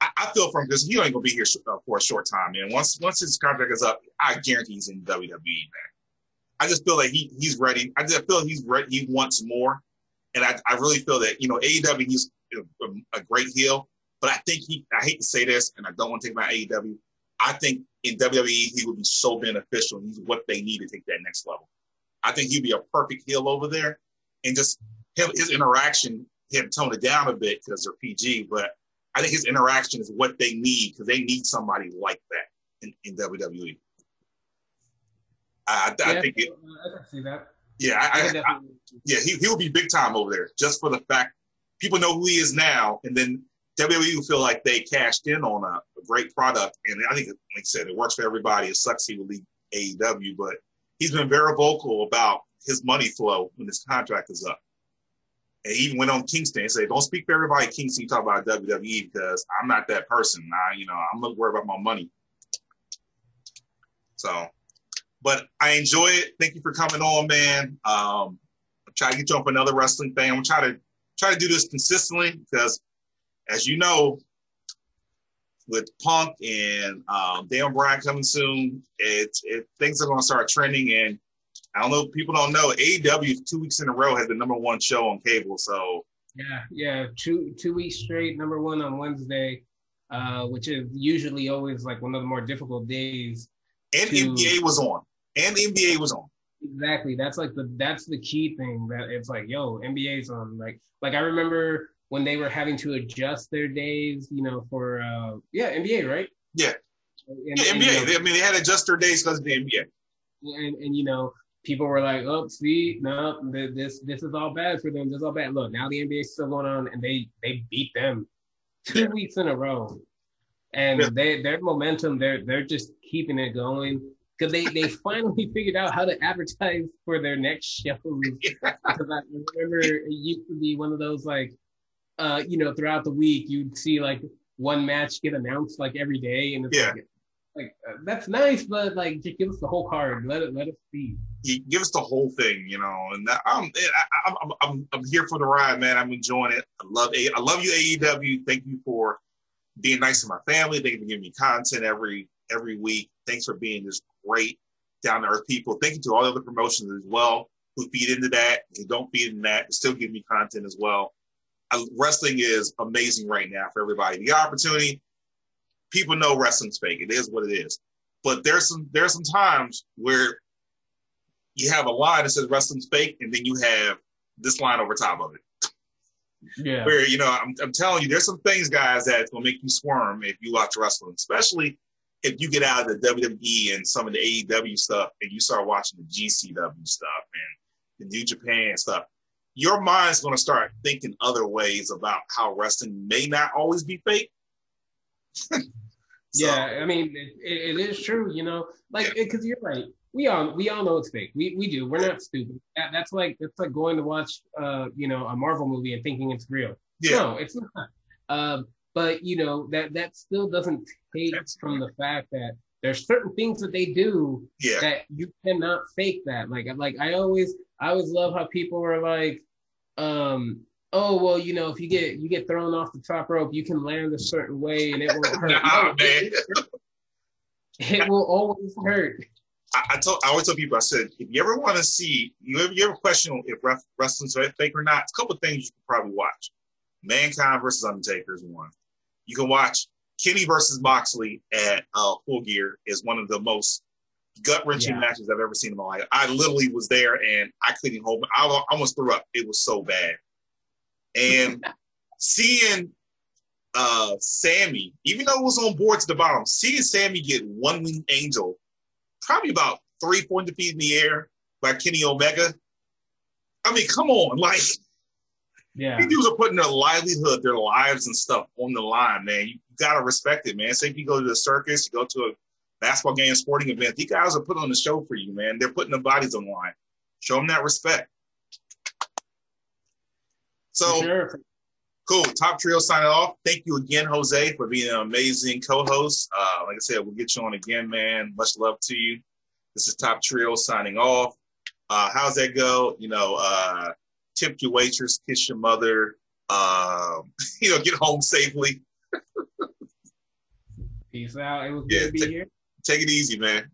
I, feel for him because he ain't gonna be here uh, for a short time, man. Once once his contract is up, I guarantee he's in WWE, man. I just feel like he he's ready. I just feel he's ready. He wants more, and I, I really feel that you know AEW he's a, a great heel, but I think he. I hate to say this, and I don't want to take my AEW. I think in WWE he would be so beneficial. He's what they need to take that next level. I think he'd be a perfect heel over there, and just him, his interaction, him tone it down a bit because they're PG, but I think his interaction is what they need because they need somebody like that in, in WWE. I, I, yeah, think it, I can see that. Yeah, I, I, yeah, he he will be big time over there just for the fact people know who he is now, and then WWE will feel like they cashed in on a, a, great product, and I think, like I said, it works for everybody. It sucks he will leave AEW, but he's been very vocal about his money flow when his contract is up. And he even went on Kingston and said, "Don't speak for everybody, Kingston. Talk about WWE because I'm not that person. I, you know, I'm not worried about my money." So but I enjoy it. Thank you for coming on, man. Um, I'm trying to get you on another wrestling thing. I'm trying to try to do this consistently because, as you know, with Punk and um, Dan Bryan coming soon, it, it things are going to start trending. And I don't know, people don't know, AEW two weeks in a row has the number one show on cable. So yeah, yeah, two two weeks straight, number one on Wednesday, uh, which is usually always like one of the more difficult days. And to, NBA was on and NBA was on. Exactly. That's like the that's the key thing that it's like, yo, NBA's on. Like like I remember when they were having to adjust their days, you know, for uh yeah, NBA, right? Yeah. And, yeah, and, NBA. You know, I mean, they had to adjust their days because of the NBA. And and you know, people were like, "Oh, see, no, this this is all bad for them. This is all bad." Look, now the NBA is still going on, and they they beat them two yeah. weeks in a row, and yeah. they their momentum, they're they're just keeping it going because they they finally figured out how to advertise for their next shows. Because I remember it used to be one of those like, uh, you know, throughout the week you'd see like one match get announced like every day, and it's yeah. like, like uh, that's nice, but like just give us the whole card. Let it let us see. give us the whole thing, you know. And I'm I, I'm I'm I'm here for the ride, man. I'm enjoying it. I love I love you AEW. Thank you for being nice to my family. Thank you for giving me content every every week. Thanks for being just great down to earth people. Thank you to all the other promotions as well who feed into that, who don't feed into that, still give me content as well. Wrestling is amazing right now for everybody. The opportunity, people know wrestling's fake. It is what it is. But there's some there's some times where you have a line that says wrestling's fake, and then you have this line over top of it. Yeah. Where you know, I'm, I'm telling you, there's some things, guys, that's gonna make you squirm if you watch wrestling, especially if you get out of the WWE and some of the AEW stuff and you start watching the GCW stuff and the New Japan stuff, your mind's going to start thinking other ways about how wrestling may not always be fake. so, yeah, I mean, it, it is true, you know, like because yeah. you're right. We all we all know it's fake. We we do. We're not stupid. That, that's like it's like going to watch uh you know a Marvel movie and thinking it's real. Yeah. No, it's not. Um, but you know that that still doesn't take That's from the fact that there's certain things that they do yeah. that you cannot fake that. Like like I always I always love how people are like, um, oh well, you know, if you get you get thrown off the top rope, you can land a certain way and it won't hurt. nah, no, man. It, will always hurt. I, I, told I always tell people I said if you ever want to see you ever you ever question if wrestling's fake or not, a couple things you can probably watch. Mankind versus Undertaker is one. You can watch Kenny versus Moxley at uh, Full Gear is one of the most gut wrenching yeah. matches I've ever seen in my life. I literally was there and I couldn't hold. I almost threw up. It was so bad. And seeing uh, Sammy, even though it was on board to the bottom, seeing Sammy get one wing angel, probably about three, four feet in the air by Kenny Omega. I mean, come on, like yeah. These dudes are putting their livelihood, their lives and stuff on the line, man. You gotta respect it, man. Say if you go to the circus, you go to a basketball game, sporting event, these guys are putting on the show for you, man. They're putting their bodies on the line. Show them that respect. So sure. cool. Top Trio signing off. Thank you again, Jose, for being an amazing co-host. Uh, like I said, we'll get you on again, man. Much love to you. This is Top Trio signing off. Uh, how's that go? You know, uh, tip your waitress, kiss your mother, um, you know, get home safely. Peace out. It was yeah, good to be take, here. Take it easy, man.